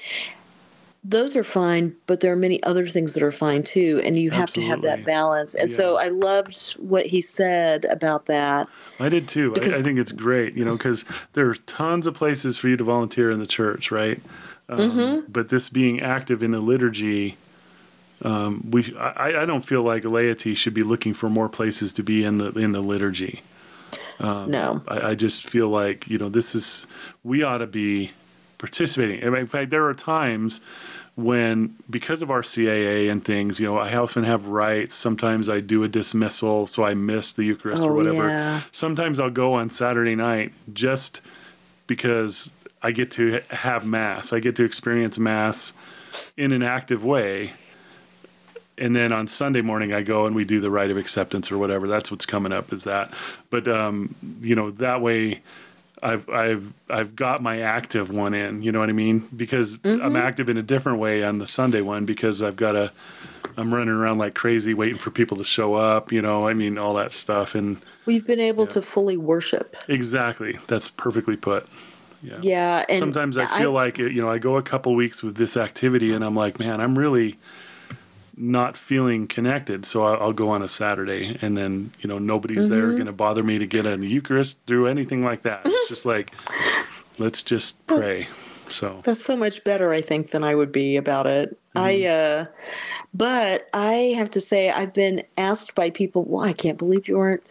Those are fine, but there are many other things that are fine too, and you have to have that balance. And so I loved what he said about that. I did too. Because- I, I think it's great, you know, because there are tons of places for you to volunteer in the church, right? Um, Mm-hmm. But this being active in the liturgy, um, we I, I don't feel like laity should be looking for more places to be in the in the liturgy. no. I, I just feel like you know this is we ought to be participating. In fact, there are times when because of RCIA and things, you know, I often have rites. Sometimes I do a dismissal, so I miss the Eucharist or Oh, whatever. yeah. Sometimes I'll go on Saturday night just because I get to have mass. I get to experience mass in an active way. And then on Sunday morning, I go and we do the rite of acceptance or whatever. That's what's coming up is that. But um, you know that way, I've I've I've got my active one in. You know what I mean? Because I'm mm-hmm. active in a different way on the Sunday one because I've got a. I'm running around like crazy waiting for people to show up. You know, I mean all that stuff and We've been able to fully worship. exactly that's perfectly put. Yeah. Yeah, and Sometimes I feel like it, you know I go a couple weeks with this activity and I'm like, man, I'm really not feeling connected. So I'll, I'll go on a Saturday and then you know nobody's Mm-hmm. there going to bother me to get a Eucharist, do anything like that. It's just like let's just pray. So that's so much better, I think, than I would be about it. I, Mm-hmm. uh, but I have to say, I've been asked by people, "Well, I can't believe you aren't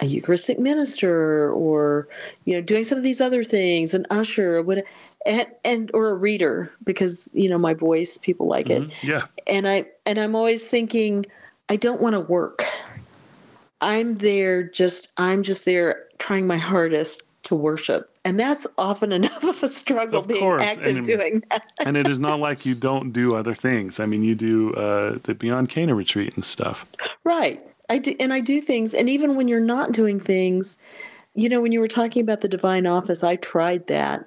a Eucharistic minister, or you know, doing some of these other things, an usher, or what." And, and or a reader because you know my voice people like it yeah, and I and I'm always thinking I don't want to work. I'm there just I'm just there trying my hardest to worship. And that's often (laughs) enough of a struggle Of being course, active and- doing that. and it is not like you (laughs) don't do other things. I mean, you do uh, the Beyond Cana retreat and stuff. Right. I do and I do things and even when you're not doing things, you know, when you were talking about the divine office, I tried that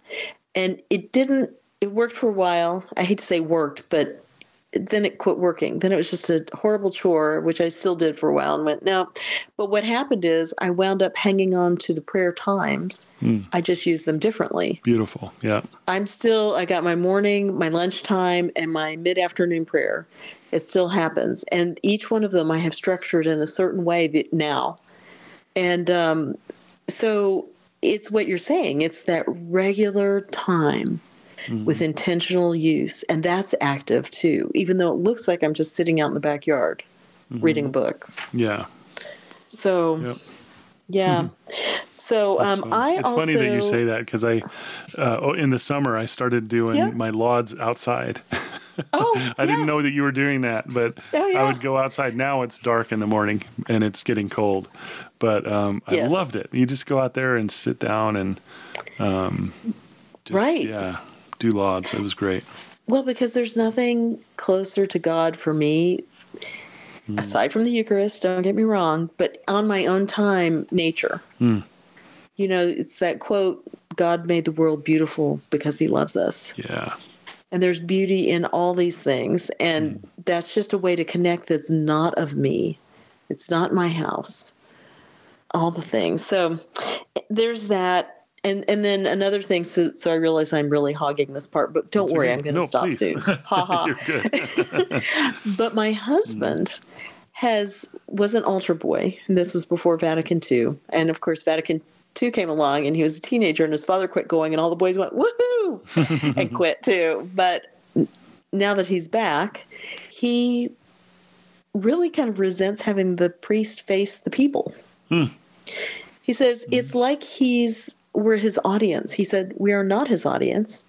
and it didn't it worked for a while. I hate to say worked, but then it quit working. Then it was just a horrible chore, which I still did for a while and went, no. But what happened is I wound up hanging on to the prayer times. I just used them differently. Beautiful. Yeah. I'm still, I got my morning, my lunchtime, and my mid afternoon prayer. It still happens. And each one of them I have structured in a certain way that now. And um, so it's what you're saying it's that regular time with intentional use. And that's active too, even though it looks like I'm just sitting out in the backyard reading a book. Yeah. So, Yep. yeah. So That's um, fun. I it's also. funny that you say that because I, uh, oh, in the summer, I started doing Yeah. my lauds outside. (laughs) Oh, (laughs) I yeah. didn't know that you were doing that, but Oh, yeah. I would go outside. Now it's dark in the morning and it's getting cold, but um, I Yes. loved it. You just go out there and sit down and, um, just, Right. Yeah, do lauds. It was great. Well, because there's nothing closer to God for me, aside from the Eucharist, don't get me wrong, but on my own time, nature. You know, it's that quote God made the world beautiful because he loves us. Yeah. And there's beauty in all these things. And mm. that's just a way to connect that's not of me, it's not my house, all the things. So there's that. And, and then another thing, so, so I realize I'm really hogging this part, but don't That's worry. I'm going to No, stop please. soon. (laughs) Ha ha. (laughs) But my husband mm. has was an altar boy. And this was before Vatican II, and of course Vatican two came along and he was a teenager and his father quit going and all the boys went woohoo (laughs) and quit too. But now that he's back, he really kind of resents having the priest face the people. Hmm. He says hmm. it's like he's we're his audience. He said we are not his audience.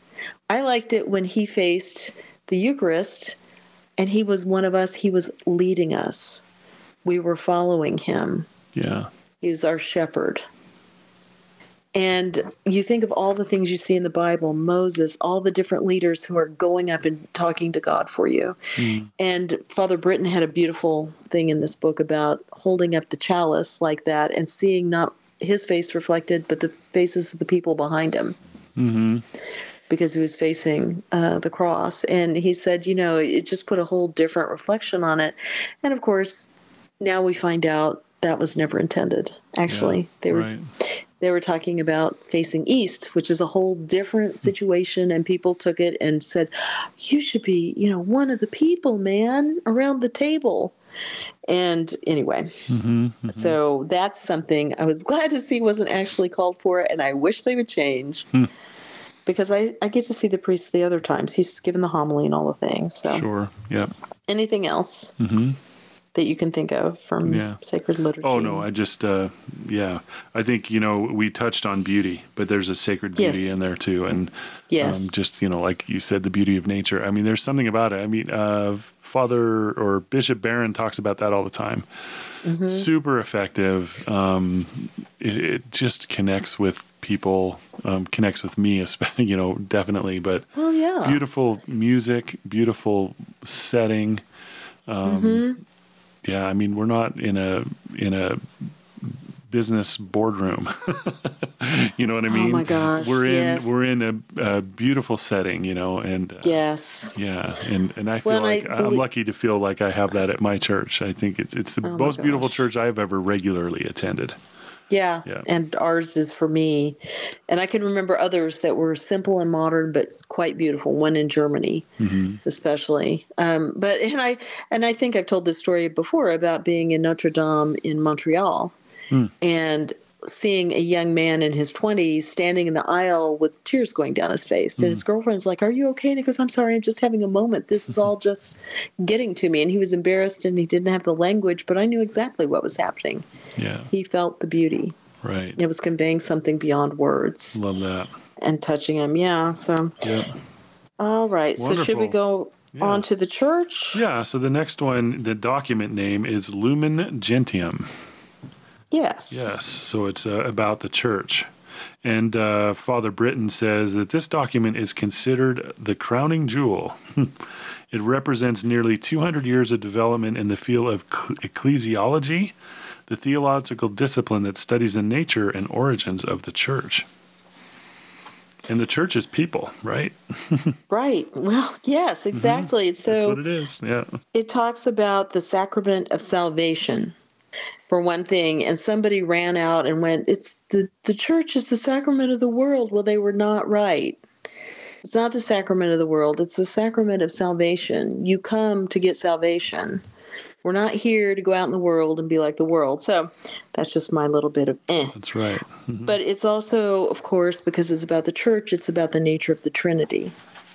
I liked it when he faced the Eucharist and he was one of us. He was leading us. We were following him. Yeah. He's our shepherd. And you think of all the things you see in the Bible Moses, all the different leaders who are going up and talking to God for you. And Father Britton had a beautiful thing in this book about holding up the chalice like that and seeing not his face reflected, but the faces of the people behind him. Because he was facing uh, the cross. And he said, you know, it just put a whole different reflection on it. And of course, now we find out that was never intended. Actually, Yeah, they were right. they were talking about facing east, which is a whole different hmm. situation, and people took it and said, "You should be, you know, one of the people, man, around the table." And anyway, mm-hmm, mm-hmm. so that's something I was (laughs) glad to see wasn't actually called for, and I wish they would change. Hmm. Because I, I get to see the priest the other times. He's given the homily and all the things. So, Sure. Yep. anything else mm-hmm. That you can think of from Yeah. sacred liturgy? Oh no, I just uh yeah. I think, you know, we touched on beauty, but there's a sacred beauty Yes. in there too and Yes. um, just, you know, like you said the beauty of nature. I mean, there's something about it. I mean, uh Father or Bishop Barron talks about that all the time. Mm-hmm. Super effective. Um it, it just connects with people, um connects with me, especially, (laughs) you know, definitely, but well, yeah. beautiful music, beautiful setting. Um, Mm-hmm. Yeah, I mean, we're not in a in a business boardroom. (laughs) you know what I mean? Oh mean? my gosh, we're in yes. we're in a, a beautiful setting, you know, and uh, Yes. yeah, and and I feel Well, like I am lucky to feel like I have that at my church. I think it's it's the Oh most beautiful church I have ever regularly attended. Yeah. Yeah. And ours is for me. And I can remember others that were simple and modern but quite beautiful. One in Germany, Mm-hmm. especially. Um, but and I and I think I've told this story before about being in Notre Dame in Montreal Hmm. and seeing a young man in his 20s standing in the aisle with tears going down his face and Hmm. his girlfriend's like are you okay and he goes i'm sorry i'm just having a moment this is all (laughs) just getting to me and he was embarrassed and he didn't have the language but i knew exactly what was happening Yeah, he felt the beauty right. it was conveying something beyond words Love that. and touching him. Yeah. So, Yep. all right. So, should we go Yeah. on to the church? Yeah, so the next one, the document name is Lumen Gentium. Yes. Yes, so it's uh, about the church. And uh, Father Britton says that this document is considered the crowning jewel. (laughs) it represents nearly 200 years of development in the field of cle- ecclesiology, the theological discipline that studies the nature and origins of the church. And the church is people, right? (laughs) Right. Well, yes, exactly. Mm-hmm. That's So, what it is. Yeah. it talks about the sacrament of salvation for one thing and somebody ran out and went it's the the church is the sacrament of the world. Well they were not right. It's not the sacrament of the world it's the sacrament of salvation. You come to get salvation. We're not here to go out in the world and be like the world. So that's just my little bit of eh. That's right. but it's also of course because it's about the church it's about the nature of the trinity.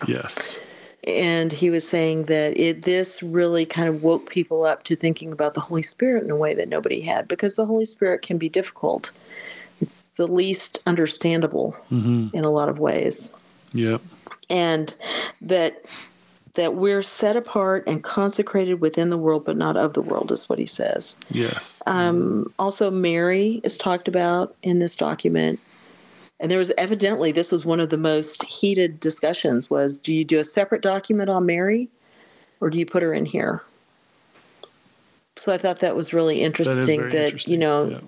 Yes. And he was saying that it this really kind of woke people up to thinking about the Holy Spirit in a way that nobody had because the Holy Spirit can be difficult. It's the least understandable in a lot of ways. Yep. And that that we're set apart and consecrated within the world but not of the world is what he says. Yes. Um, also Mary is talked about in this document. And there was evidently this was one of the most heated discussions was do you do a separate document on Mary or do you put her in here? So I thought that was really interesting very that, interesting. you know Yeah.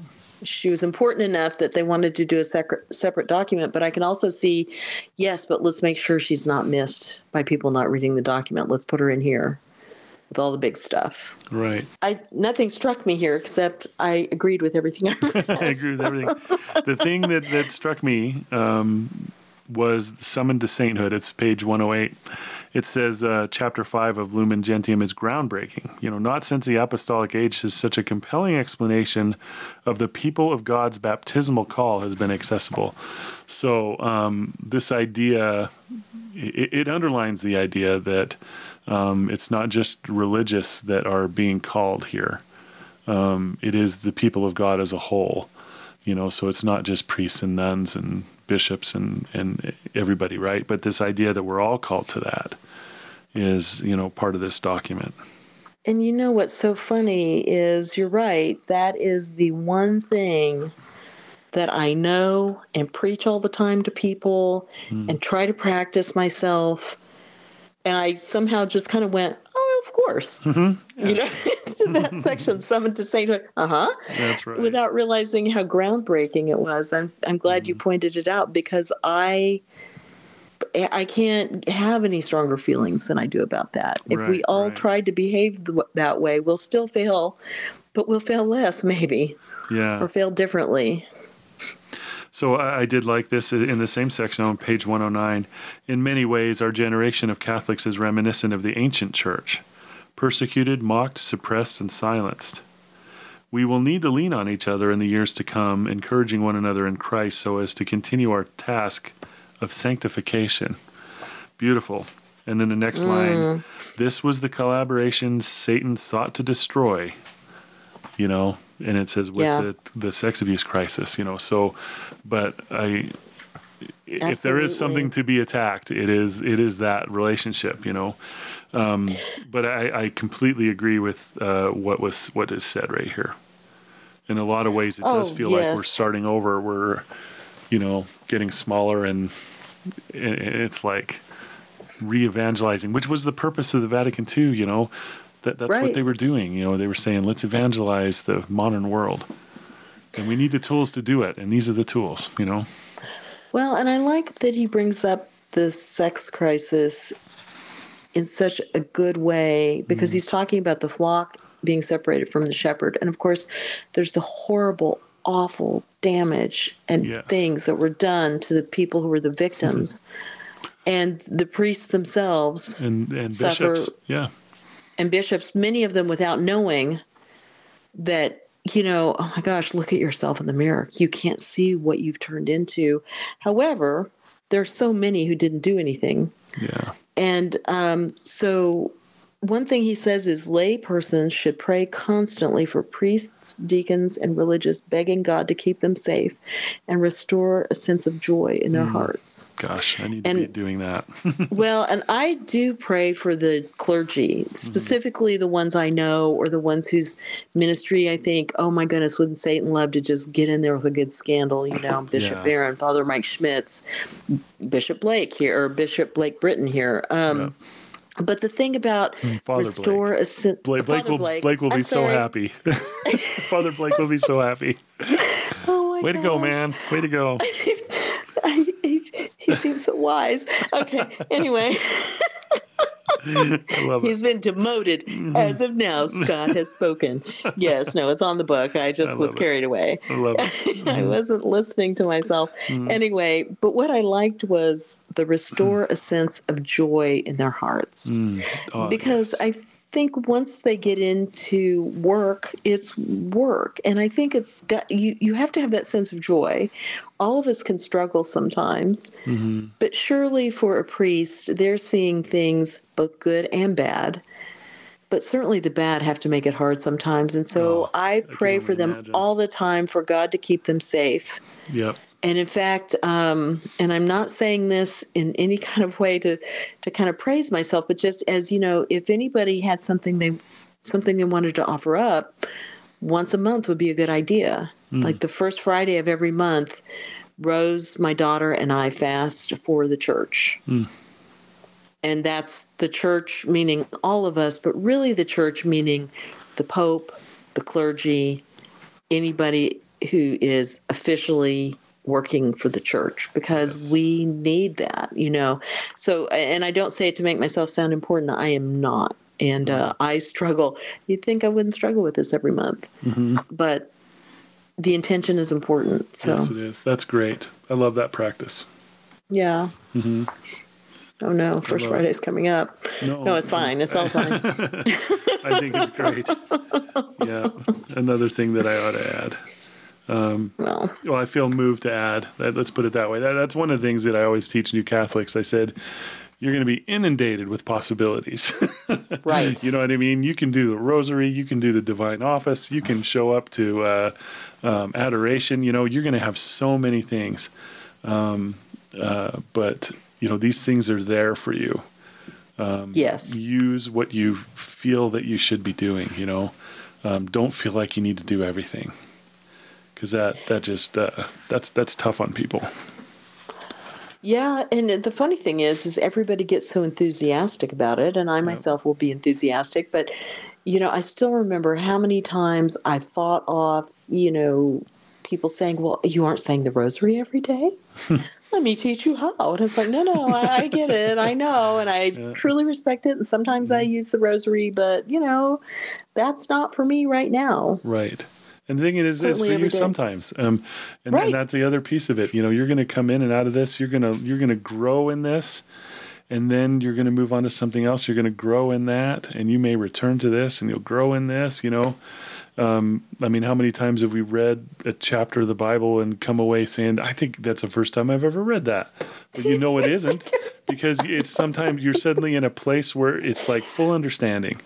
she was important enough that they wanted to do a separate separate document, but I can also see yes, but let's make sure she's not missed by people not reading the document. Let's put her in here with all the big stuff. Right. I nothing struck me here except I agreed with everything I. (laughs) I agree with everything. the thing that, that struck me um, was summoned to sainthood. It's page 108. it says uh, chapter 5 of Lumen Gentium is groundbreaking. You know, not since the apostolic age has such a compelling explanation of the people of God's baptismal call has been accessible. So, um, this idea, it, it, underlines the idea that um, it's not just religious that are being called here, um, it is the people of God as a whole. You know, so it's not just priests and nuns and bishops and, and everybody, right? But this idea that we're all called to that is, you know, part of this document. And you know what's so funny is you're right. That is the one thing that I know and preach all the time to people mm. and try to practice myself. And I somehow just kind of went, oh, of course. Mm-hmm. Yeah. You know, (laughs) that section, summoned to sainthood. Uh huh. That's right. Without realizing how groundbreaking it was. I'm, I'm glad mm-hmm. you pointed it out because I. I can't have any stronger feelings than I do about that. If right, we all right. tried to behave that way, we'll still fail, but we'll fail less, maybe. Yeah. Or fail differently. So I did like this in the same section on page 109. In many ways, our generation of Catholics is reminiscent of the ancient church persecuted, mocked, suppressed, and silenced. We will need to lean on each other in the years to come, encouraging one another in Christ so as to continue our task of sanctification. Beautiful. And then the next mm. line this was the collaboration Satan sought to destroy. You know, and it says with yeah. the, the sex abuse crisis, you know. So, but I, Absolutely. if there is something to be attacked, it is it is that relationship, you know. Um, but I, I, completely agree with uh, what was what is said right here. In a lot of ways, it oh, does feel yes. like we're starting over. We're, you know, getting smaller, and it's like re-evangelizing, which was the purpose of the Vatican II. You know, that, that's right. what they were doing. You know, they were saying, let's evangelize the modern world. And we need the tools to do it. And these are the tools, you know? Well, and I like that he brings up the sex crisis in such a good way because mm. he's talking about the flock being separated from the shepherd. And of course, there's the horrible, awful damage and yes. things that were done to the people who were the victims. and the priests themselves and, and suffer bishops. yeah and bishops, many of them without knowing that, you know, oh my gosh, look at yourself in the mirror. You can't see what you've turned into. However, there's so many who didn't do anything. Yeah. And um, so one thing he says is lay persons should pray constantly for priests, deacons, and religious, begging God to keep them safe and restore a sense of joy in their mm. hearts. Gosh, I need and, to be doing that. (laughs) well, and I do pray for the clergy, mm-hmm. specifically mm. the ones I know or the ones whose ministry I think, oh my goodness, wouldn't Satan love to just get in there with a good scandal? You know, (laughs) Bishop yeah. Barron, Father Mike Schmitz, Bishop Blake here, or Bishop Blake Britton here. Um, yeah but the thing about hmm, Father restore Blake. a sin- Blake, Blake, will, Blake. Blake will be so happy. (laughs) Father Blake will be so happy. (laughs) Oh my Way gosh. to go, man! Way to go. (laughs) he, he seems so wise. Okay. Anyway. He's been demoted mm-hmm. as of now. Scott has spoken. Yes, no, it's on the book. I just I was carried it. away. I love it. (laughs) Mm-hmm. I wasn't listening to myself. Mm. Anyway, but what I liked was the restore a sense of joy in their hearts. Mm. Oh, because yes. I think once they get into work, it's work. And I think it's got you you have to have that sense of joy. All of us can struggle sometimes. Mm-hmm. But surely for a priest, they're seeing things both good and bad. But certainly the bad have to make it hard sometimes. And so oh, I pray I for them imagine. all the time for God to keep them safe. Yep. And in fact, um, and I'm not saying this in any (laughs) kind of way to to kind of praise myself, but just as you know, if anybody had something they something they wanted to offer up, once a month would be a good idea. Mm. Like the first Friday of every month, Rose, my daughter, and I fast for the church. Mm. And that's the church meaning all of us, but really the church meaning the Pope, the clergy, anybody who is officially working for the church because yes. we need that, you know. So, and I don't say it to make myself sound important. I am not. And uh. I struggle. You'd think I wouldn't struggle with this every month, mm-hmm. but the intention is important. So. Yes, it is. That's great. I love that practice. Yeah. Mm-hmm. Oh no, First? Friday's coming up. No, No, it's fine. It's all fine. (laughs) I think it's great. (laughs) yeah, another thing that I ought to add. Well, Well, I feel moved to add. That, let's put it that way. That, that's one of the things that I always teach new Catholics. I said, you're going to be inundated with possibilities. (laughs) right. you know what I mean? You can do the rosary, you can do the divine office, you can show up to uh, um, adoration. You know, you're going to have so many things. Um, uh, but, you know, these things are there for you. yes. Use what you feel that you should be doing, you know. Um, don't feel like you need to do everything. Because that, that just, uh, that's, that's tough on people. Yeah, and the funny thing is, is everybody gets so enthusiastic about it, and I myself will be enthusiastic. But you know, I still remember how many times I fought off, you know, people saying, "Well, you aren't saying the Rosary every day." (laughs) Let me teach you how. And it's like, no, no, I, I get it, I know, and I truly respect it. And sometimes I use the Rosary, but you know, that's not for me right now. Right. And the thing is, it's Certainly for you day. sometimes. Um, and, Right. and that's the other piece of it. You know, you're going to come in and out of this. You're going to you're going to grow in this, and then you're going to move on to something else. You're going to grow in that, and you may return to this, and you'll grow in this. You know, um, I mean, how many times have we read a chapter of the Bible and come away saying, "I think that's the first time I've ever read that," but you know it (laughs) isn't because it's sometimes you're suddenly in a place where it's like full understanding.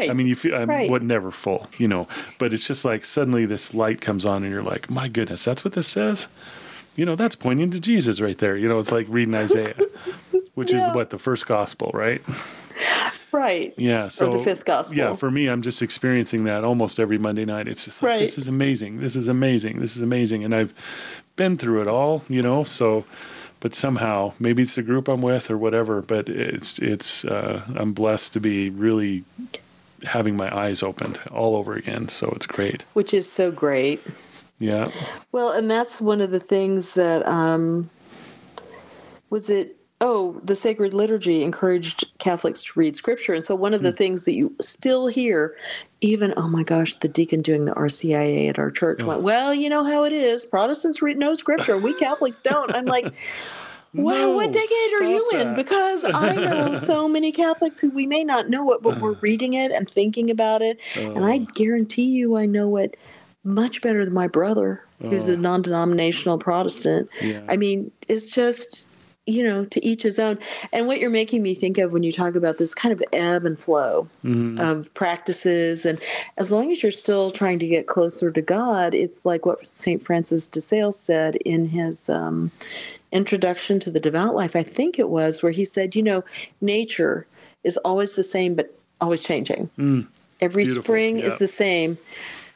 Right. I mean, you feel I'm Right. what never full, you know, but it's just like suddenly this light comes on, and you're like, my goodness, that's what this says. You know, that's pointing to Jesus right there. You know, it's like reading Isaiah, (laughs) which Yeah. is what the first gospel, right? right. Yeah. So the fifth gospel. Yeah, for me, I'm just experiencing that almost every Monday night. It's just like Right. this is amazing. This is amazing. This is amazing, and I've been through it all, you know. So, but somehow, maybe it's the group I'm with or whatever. But it's it's uh, I'm blessed to be really having my eyes opened all over again. So it's great. Which is so great. Yeah. Well, and that's one of the things that um, was it. Oh, the sacred liturgy encouraged Catholics to read scripture, and so one of the things that you still hear, even oh my gosh, the deacon doing the RCIA at our church went, "Well, you know how it is. Protestants read no scripture, we Catholics don't." I'm like. (laughs) Well, No, what decade are you stop in? Because I know (laughs) so many Catholics who we may not know it, but we're reading it and thinking about it. And I guarantee you, I know it much better than my brother, who's a non denominational Protestant. Yeah. I mean, it's just, you know, to each his own. And what you're making me think of when you talk about this kind of ebb and flow of practices, and as long as you're still trying to get closer to God, it's like what St. Francis de Sales said in his um, introduction to the devout life, I think it was, where he said, you know, nature is always the same, but always changing. Mm. Every Beautiful, spring yeah. is the same,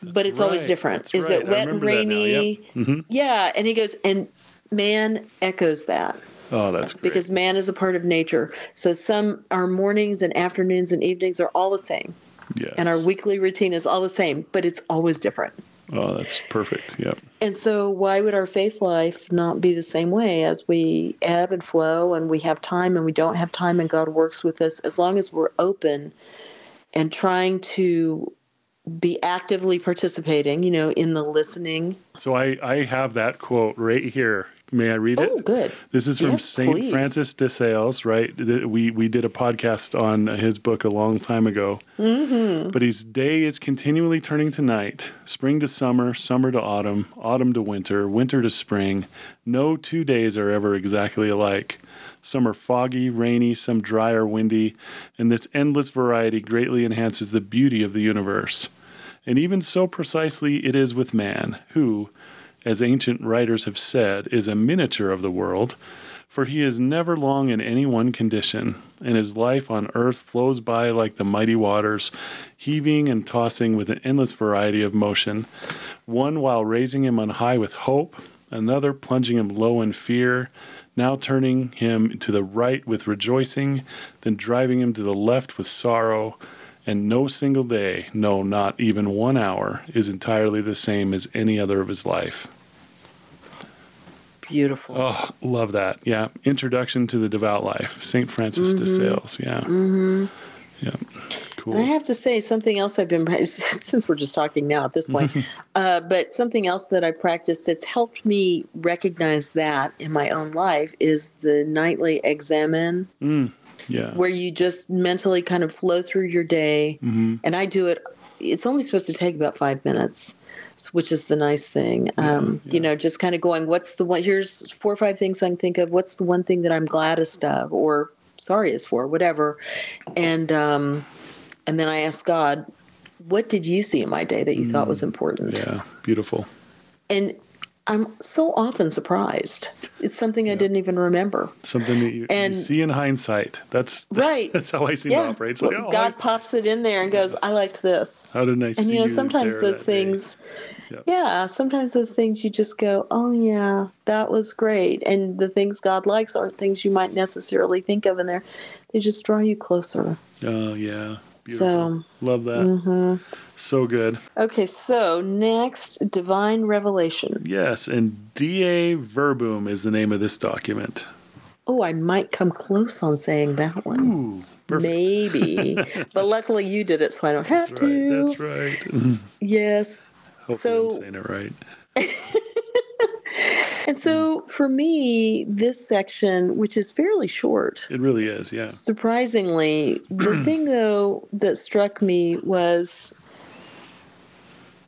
but it's always different. that's Is right. it wet and remember that now, rainy? Mm-hmm. Yeah. And he goes, and man echoes that Oh, that's great. because man is a part of nature. So some our mornings and afternoons and evenings are all the same, yes. and our weekly routine is all the same, but it's always different. Oh, that's perfect. Yep. And so, why would our faith life not be the same way as we ebb and flow and we have time and we don't have time and God works with us as long as we're open and trying to be actively participating, you know, in the listening. So I I have that quote right here. May I read it? Oh, good. This is from Yes, Saint please. Francis de Sales, right? We we did a podcast on his book a long time ago. Mm-hmm. But his day is continually turning to night, spring to summer, summer to autumn, autumn to winter, winter to spring. No two days are ever exactly alike. Some are foggy, rainy, some dry or windy, and this endless variety greatly enhances the beauty of the universe. And even so precisely it is with man, who, as ancient writers have said, is a miniature of the world, for he is never long in any one condition, and his life on earth flows by like the mighty waters, heaving and tossing with an endless variety of motion, one while raising him on high with hope, another plunging him low in fear, now turning him to the right with rejoicing, then driving him to the left with sorrow, and no single day, no, not even one hour, is entirely the same as any other of his life. Beautiful. Oh, love that. Yeah. Introduction to the Devout Life, St. Francis de Sales. Yeah. Mm-hmm. Yeah. Cool. And I have to say something else I've been (laughs) since we're just talking now at this point, (laughs) uh, but something else that I practiced that's helped me recognize that in my own life is the nightly examen, Mm, yeah. where you just mentally kind of flow through your day. Mhm. And I do it. It's only supposed to take about five minutes, which is the nice thing. Um, yeah. You know, just kind of going, what's the one? Here's four or five things I can think of. What's the one thing that I'm gladdest of, or sorriest for, whatever. And um, and then I ask God, what did you see in my day that you thought was important? Mm. Yeah. Beautiful. And I'm so often surprised. It's something I didn't even remember. Something that you, you see in hindsight. That's (laughs) Right. That's how I seem to Yeah. operate. It's like, Well, oh, God I- pops it in there and goes, I liked this. how did I see And you know, sometimes those things, Yep. yeah, sometimes those things you just go, oh, yeah, that was great. And the things God likes are things you might necessarily think of in there. They just draw you closer. Oh yeah. Beautiful. So, Love that. mhm. So good. okay, so next, divine revelation. Yes, and Dei Verbum is the name of this document. Oh, I might come close on saying that one. Ooh, perfect. Maybe. (laughs) but luckily you did it, so I don't have That's to. right. That's right. (laughs) Yes. Hopefully So- I'm saying it right. (laughs) And so for me, this section, which is fairly short, It really is. Yeah. surprisingly, the (clears throat) thing though that struck me was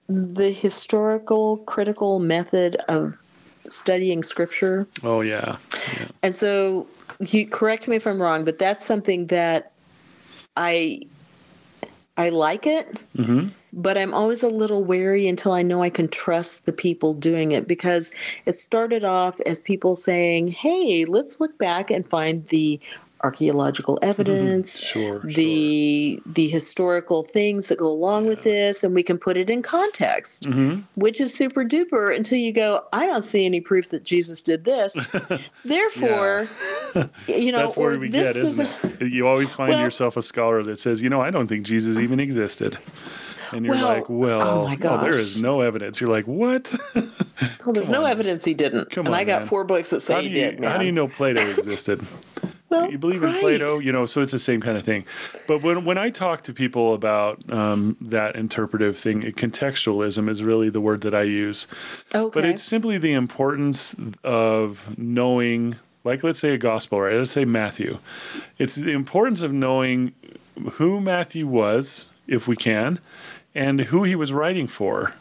the historical critical method of studying scripture. Oh yeah. Yeah. And so you correct me if I'm wrong, but that's something that I I like it, hmm but I'm always a little wary until I know I can trust the people doing it because it started off as people saying, "Hey, let's look back and find the archaeological evidence, Sure. the the historical things that go along with this and we can put it in context." sure. hmm Which is super duper until you go, I don't see any proof that Jesus did this. (laughs) Therefore, you (laughs) know, That's where or we this get, isn't it? You always find Well- yourself a scholar that says, you know, I don't think Jesus even existed. And you're Well, like, well, oh my no, there gosh. no evidence. You're like, what? (laughs) Well, there's no evidence he didn't. Come and on, I got man. four books that say how, he you, did. how do you know Plato (laughs) existed? Well, you believe in. Plato, you know, so it's the same kind of thing. But when when I talk to people about um, that interpretive thing, contextualism is really the word that I use. Okay. But it's simply the importance of knowing, like let's say a gospel, right? Let's say Matthew. It's the importance of knowing who Matthew was, if we can, and who he was writing for,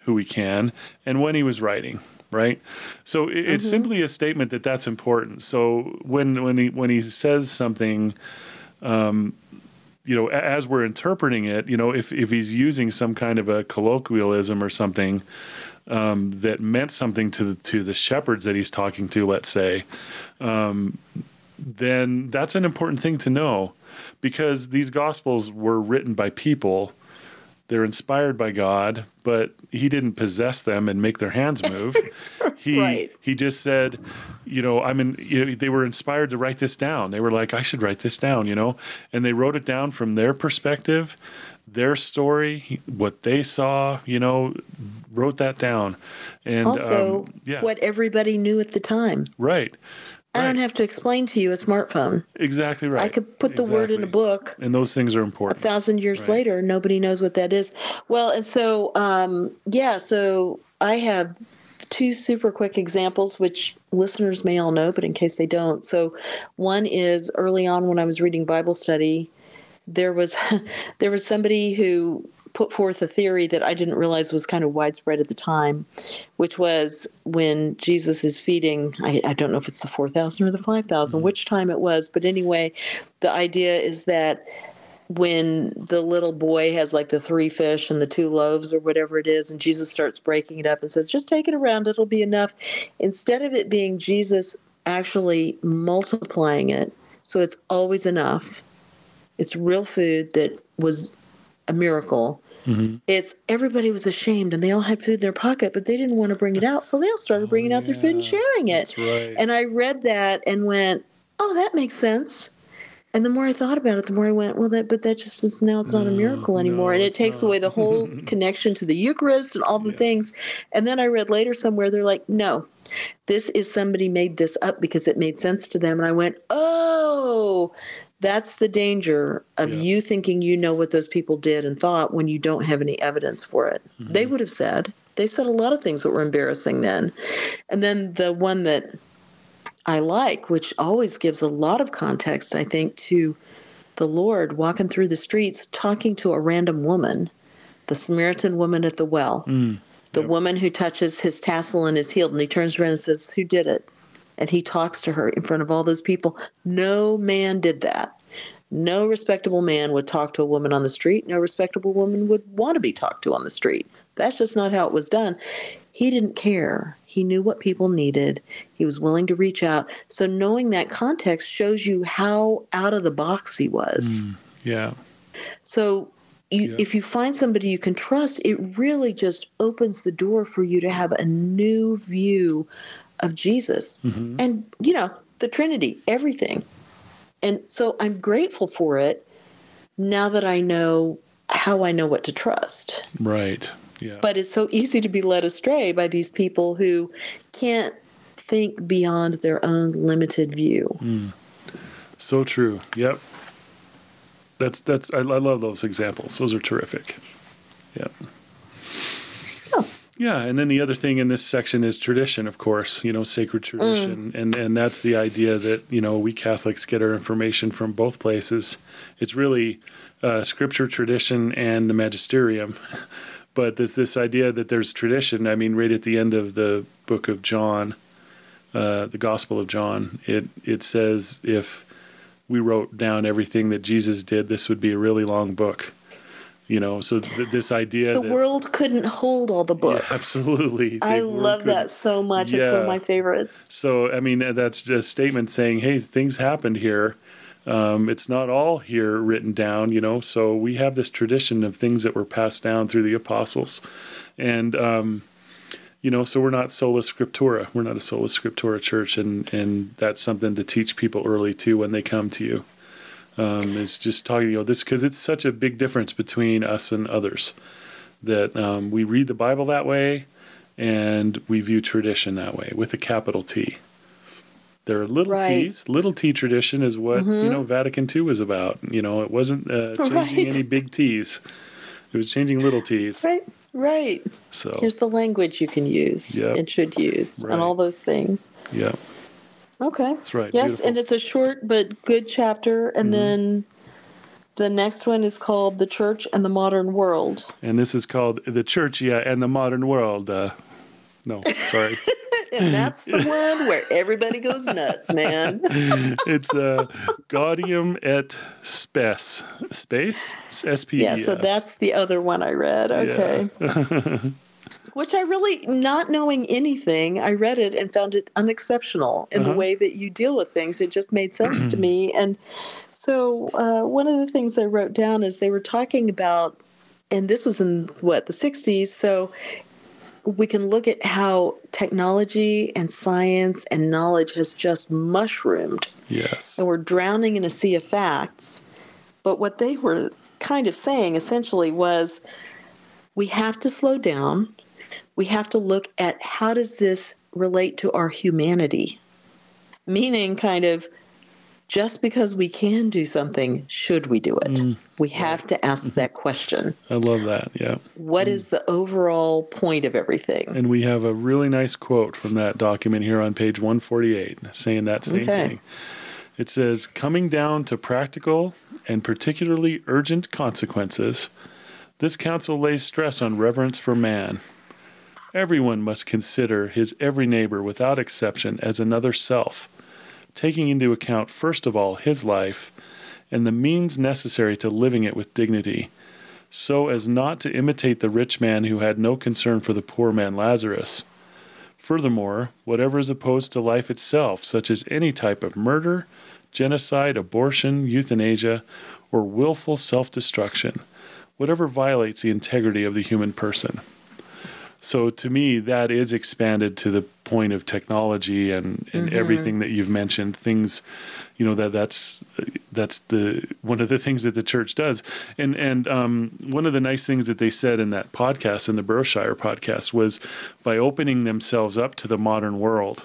who he can, and when he was writing. Right, so it, it's simply a statement that that's important. So when when he when he says something, um, you know, as we're interpreting it, you know, if if he's using some kind of a colloquialism or something, um, that meant something to the, to the shepherds that he's talking to, let's say, um, then that's an important thing to know because these gospels were written by people. They're inspired by God, but he didn't possess them and make their hands move. (laughs) He Right. he just said, you know, I mean, you know, they were inspired to write this down. They were like, I should write this down, you know, and they wrote it down from their perspective, their story, what they saw, you know, wrote that down. And also um, yeah, what everybody knew at the time. right, I don't have to explain to you a smartphone. exactly right. I could put the word in a book and those things are important. a thousand years Right. later nobody knows what that is well and so um, yeah so i have two super quick examples which listeners may all know but in case they don't so one is early on when i was reading bible study there was (laughs) there was somebody who put forth a theory that i didn't realize was kind of widespread at the time which was when jesus is feeding i, I don't know if it's the 4000 or the 5000 mm-hmm. which time it was but anyway the idea is that when the little boy has like the three fish and the two loaves or whatever it is, and Jesus starts breaking it up and says, just take it around, it'll be enough. Instead of it being Jesus actually multiplying it, so it's always enough, it's real food that was a miracle. Mhm. It's everybody was ashamed and they all had food in their pocket, but they didn't want to bring it out. So they all started bringing out their food and sharing it. Right. And I read that and went, "Oh, that makes sense." And the more I thought about it, the more I went, "Well, that but that just is now it's not a miracle anymore." no, and it takes not. away the whole (laughs) connection to the Eucharist and all the Yeah. things. And then I read later somewhere they're like, "No, this is somebody made this up because it made sense to them." And I went, "Oh, That's the danger of Yeah. you thinking you know what those people did and thought when you don't have any evidence for it. Mm-hmm. They would have said. They said a lot of things that were embarrassing then. And then the one that I like, which always gives a lot of context, I think, to the Lord walking through the streets talking to a random woman, the Samaritan woman at the well, the Yep. woman who touches his tassel and is healed. And he turns around and says, Who did it? And he talks to her in front of all those people. No man did that. No respectable man would talk to a woman on the street. No respectable woman would want to be talked to on the street. That's just not how it was done. He didn't care. He knew what people needed. He was willing to reach out. So, knowing that context shows you how out of the box he was. Mm, yeah. So, you, Yeah. if you find somebody you can trust, it really just opens the door for you to have a new view of Jesus Mm-hmm. and, you know, the Trinity, everything. And so I'm grateful for it now that I know how I know what to trust. Right. Yeah. But it's so easy to be led astray by these people who can't think beyond their own limited view. So true. Yep. That's that's I, I love those examples. Those are terrific. Yeah. Oh. Yeah, and then the other thing in this section is tradition, of course. You know, sacred tradition, and and that's the idea that you know we Catholics get our information from both places. It's really uh, scripture, tradition, and the magisterium. (laughs) But there's this idea that there's tradition. I mean, right at the end of the book of John, uh, the Gospel of John, it it says if we wrote down everything that Jesus did, this would be a really long book. You know, so th- this idea The that world couldn't hold all the Yeah, books. absolutely, I love that so much. It's one of my favorites. So, I mean, that's just a statement saying, hey, things happened here. Um, it's not all here written down, you know. So we have this tradition of things that were passed down through the apostles, and um, you know, so we're not sola scriptura. We're not a sola scriptura church, and and that's something to teach people early too when they come to you. Um, is just talking, you know, this because it's such a big difference between us and others that um, we read the Bible that way, and we view tradition that way with a capital T. There are little Right. T's. Little T tradition is what you know Vatican II was about. You know, it wasn't uh, (laughs) changing Right. any big T's. It was changing little T's. Right, right. So Here's the language you can use Yep. and should use, Right. and all those things. yeah, Okay. that's right. Yes, Beautiful. and it's a short but good chapter. And Mm-hmm. then the next one is called The Church and the Modern World. and this is called the Church, yeah, and the modern world. Uh, no, sorry. (laughs) And that's the one where everybody goes nuts, man. (laughs) it's uh, Gaudium et Spes. Space? S P E Yeah, so that's the other one I read. Okay. (laughs) Which I really, not knowing anything, I read it and found it unexceptional in Uh-huh. the way that you deal with things. It just made sense to (clears throat) me. And so, uh, one of the things I wrote down is they were talking about, and this was in what, the 60s. So, we can look at how technology and science and knowledge has just mushroomed Yes. and we're drowning in a sea of facts. But what they were kind of saying essentially was we have to slow down. We have to look at how does this relate to our humanity? Meaning kind of just because we can do something, should we do it? Mm. we have to ask mm-hmm. that question. I love that. Yeah. What mm. is the overall point of everything? And we have a really nice quote from that document here on page 148 saying that same Okay. thing. It says, coming down to practical and particularly urgent consequences, this council lays stress on reverence for man. Everyone must consider his every neighbor without exception as another self, taking into account first of all his life and the means necessary to living it with dignity so as not to imitate the rich man who had no concern for the poor man Lazarus. Furthermore, whatever is opposed to life itself, such as any type of murder, genocide, abortion, euthanasia, or willful self destruction, whatever violates the integrity of the human person. So to me, that is expanded to the point of technology and, and everything that you've mentioned. Things, you know, that that's that's the one of the things that the church does. And and um, one of the nice things that they said in that podcast, in the Broshire podcast, was by opening themselves up to the modern world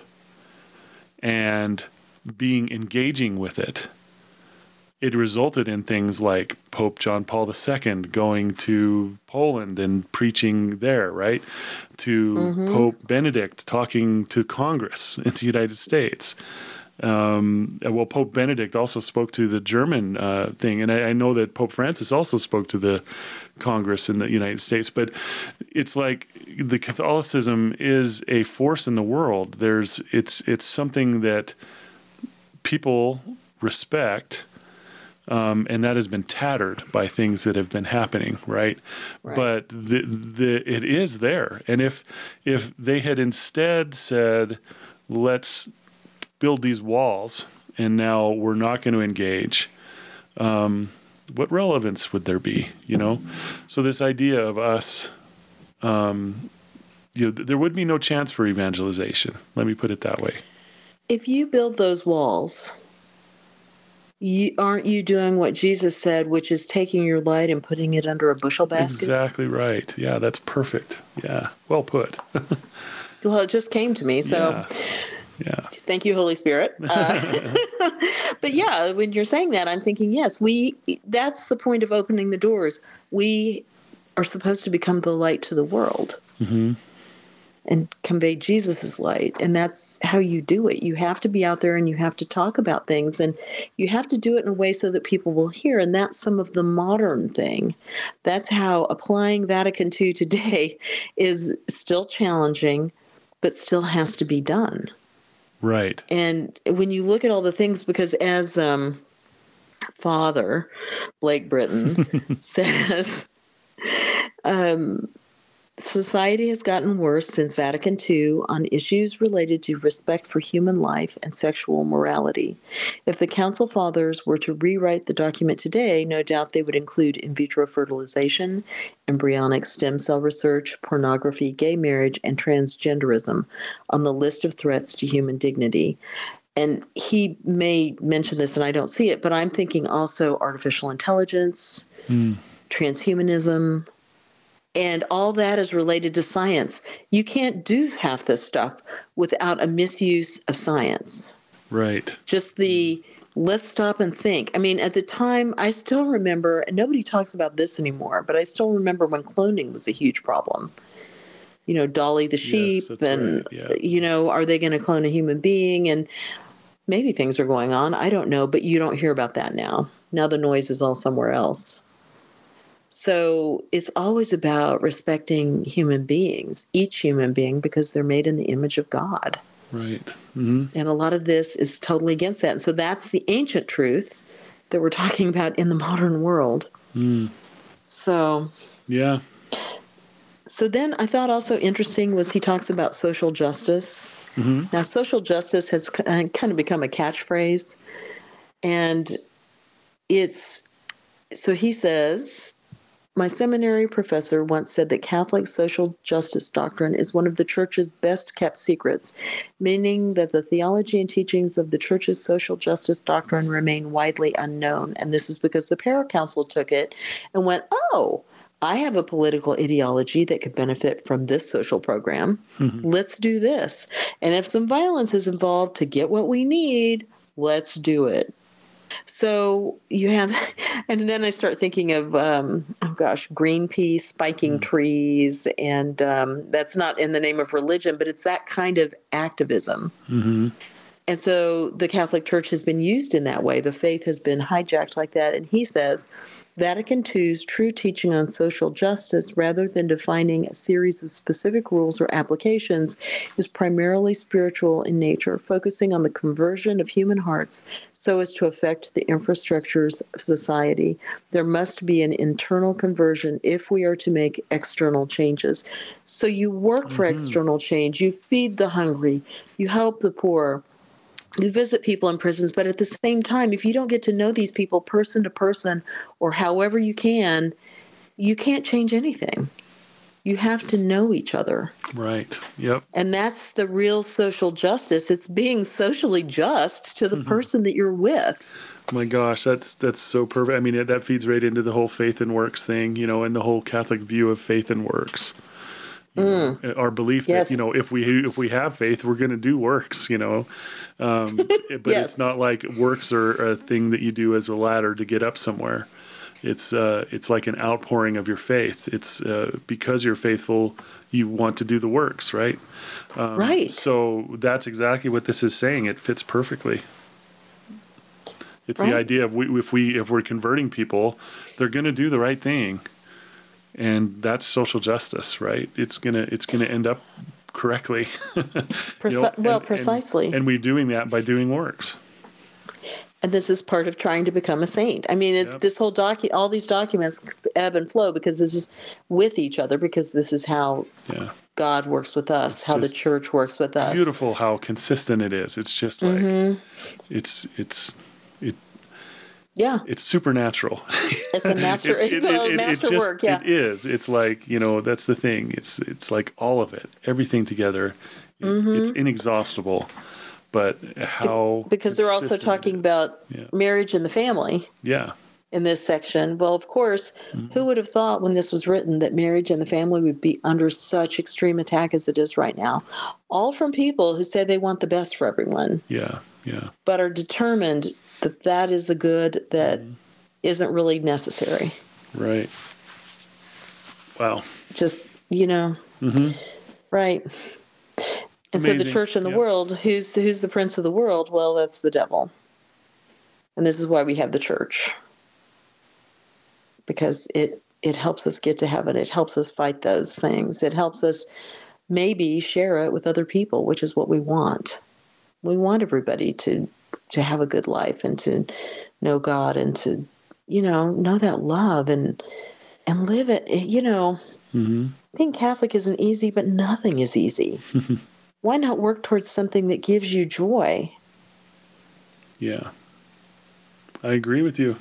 and being engaging with it it resulted in things like Pope John Paul II going to Poland and preaching there, right? To Mm-hmm. Pope Benedict talking to Congress (laughs) in the United States. Um, well, Pope Benedict also spoke to the German uh, thing, and I, I know that Pope Francis also spoke to the Congress in the United States. But it's like the Catholicism is a force in the world. There's it's it's something that people respect, um, and that has been tattered by things that have been happening, right? Right. But the the it is there, and if if they had instead said, let's build these walls, and now we're not going to engage. Um, what relevance would there be? You know, so this idea of us, um, you know, th- there would be no chance for evangelization. Let me put it that way. If you build those walls, you aren't you doing what Jesus said, which is taking your light and putting it under a bushel basket? Exactly right. Yeah, that's perfect. Yeah, well put. (laughs) Well, it just came to me, so yeah. yeah. thank you, Holy Spirit. (laughs) Uh, (laughs) but yeah, when you're saying that, I'm thinking, yes, we. That's the point of opening the doors. We are supposed to become the light to the world. hmm and convey Jesus's light. And that's how you do it. You have to be out there and you have to talk about things and you have to do it in a way so that people will hear. And that's some of the modern thing. That's how applying Vatican II (laughs) today is still challenging, but still has to be done. Right. And when you look at all the things, because as um, Father Blake Britton (laughs) says, um, society has gotten worse since Vatican II on issues related to respect for human life and sexual morality. If the Council Fathers were to rewrite the document today, no doubt they would include in vitro fertilization, embryonic stem cell research, pornography, gay marriage, and transgenderism on the list of threats to human dignity. And he may mention this and I don't see it, but I'm thinking also artificial intelligence, hmm. transhumanism, and all that is related to science. You can't do half this stuff without a misuse of science. Right. Just the let's stop and think. I mean, at the time, I still remember, and nobody talks about this anymore, but I still remember when cloning was a huge problem. You know, Dolly the sheep, that's and, right, yeah. you know, are they going to clone a human being? And maybe things are going on. I don't know, but you don't hear about that now. Now the noise is all somewhere else. So it's always about respecting human beings, each human being, because they're made in the image of God. Right. hmm And a lot of this is totally against that. And so that's the ancient truth that we're (laughs) talking about in the modern world. Mm. So Yeah. so then I thought also interesting was he talks about social justice. hmm Now social justice has uh, kind of become a catchphrase and it's so he says my seminary professor once said that Catholic social justice doctrine is one of the church's best kept secrets, meaning that the theology and teachings of the church's social justice doctrine remain widely unknown. And this is because the paracouncil took it and went, oh, I have a political ideology that could benefit from this social program. Mm-hmm. Let's do this. And if some violence is involved to get what we need, let's do it. So you have, (laughs) and then I start thinking of, um, oh gosh, Greenpeace spiking trees. And um, that's not in the name of religion, but it's that kind of activism. hmm And so the Catholic Church has been used in that way. The faith has been hijacked like that. And he says Vatican II's true teaching on social justice, rather than defining a series of specific rules or applications, is primarily spiritual in nature, focusing on the conversion of human hearts so as to affect the infrastructures of society. There must be an internal conversion if we are to make external changes. So you work for mm-hmm. external change, you feed the hungry, you help the poor you visit people in prisons, but at the same time, if you don't get to know these people person to person or however you can, you can't change anything. You have to know each other. Right. Yep. And that's the real social justice. It's being socially just to the person that you're with. My gosh, that's that's so perfect. I mean, it, that feeds right into the whole faith and works thing, you know, and the whole Catholic view of faith and works. You know, our belief Mm. Yes. that you know if we if we have faith, we're going to do works. You know, um, (laughs) but Yes. it's not like works are a thing that you do as a ladder to get up somewhere. It's uh, it's like an outpouring of your faith. It's uh, because you're faithful, you want to do the works, right? Um, Right. So that's exactly what this is saying. It fits perfectly. It's the idea of we, if we if we're converting people, they're going to do the right thing, and that's social justice, right? It's gonna it's gonna end up correctly. (laughs) you Preci- know, well, and- precisely. And, and we're doing that by doing works. And this is part of trying to become a saint. I mean, it, Yep. this whole docu, all these documents ebb and flow because this is with each other because this is how Yeah. God works with us, how the church works with us. Beautiful how consistent it is. It's just like Mm-hmm. it's it's it Yeah, it's supernatural. it's a (laughs) master, well, masterwork. Yeah, It is. It's like, you know, that's the thing. It's it's like all of it, everything together. It- It's inexhaustible. But how Mm-hmm. because they're also talking about Yeah. marriage and the family Yeah. in this section. Well, of course, Mm-hmm. who would have thought when this was written that marriage and the family would be under such extreme attack as it is right now? All from people who say they want the best for everyone, Yeah. Yeah. but are determined that that is a good that Mm-hmm. not really necessary. Right. Wow. Just, you know, right. And so the church in the Yeah. world, who's who's the prince of the world? Well, that's the devil. And this is why we have the church. Because it it helps us get to heaven. It helps us fight those things. It helps us maybe share it with other people, which is what we want. We want everybody to to have a good life and to know God and to you know know that love and and live it. You know, hmm being Catholic isn't easy, but nothing is easy. (laughs) Why not work towards something that gives you joy? Yeah. I agree with you.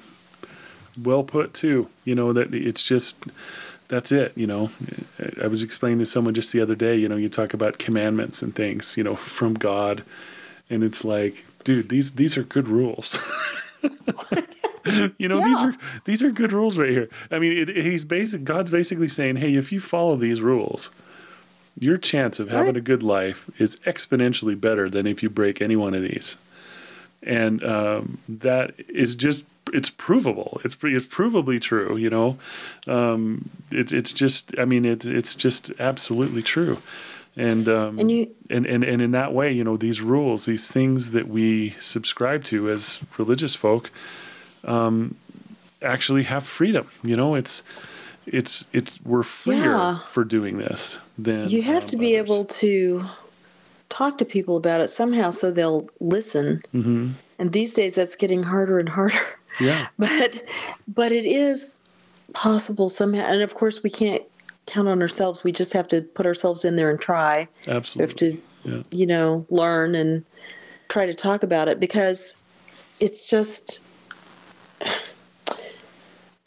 Well put too. You know that it's just that's it, you know. I was explaining to someone just the other day, you know, you talk about commandments and things, you know, from God and it's like, dude, these these are good rules. (laughs) you know, these are these are good rules right here. I mean, it, he's basic God's basically saying, "Hey, if you follow these rules, your chance of having a good life is exponentially better than if you break any one of these." and um, that is just it's provable. It's it's provably true you know? Um, it's it's just i mean it, it's just absolutely true. And um, And you- and, and and in that way you know these rules these things that we subscribe to as religious folk um, actually have freedom you know? It's it's it's we're freer Yeah. for doing this than You have um, to be others. able to talk to people about it somehow so they'll listen. Mhm. And these days that's getting harder and harder. (laughs) yeah But but it is possible somehow and of course we can't count on ourselves. We just have to put ourselves in there and try. We have to yeah you know, learn and try to talk about it because it's just (sighs)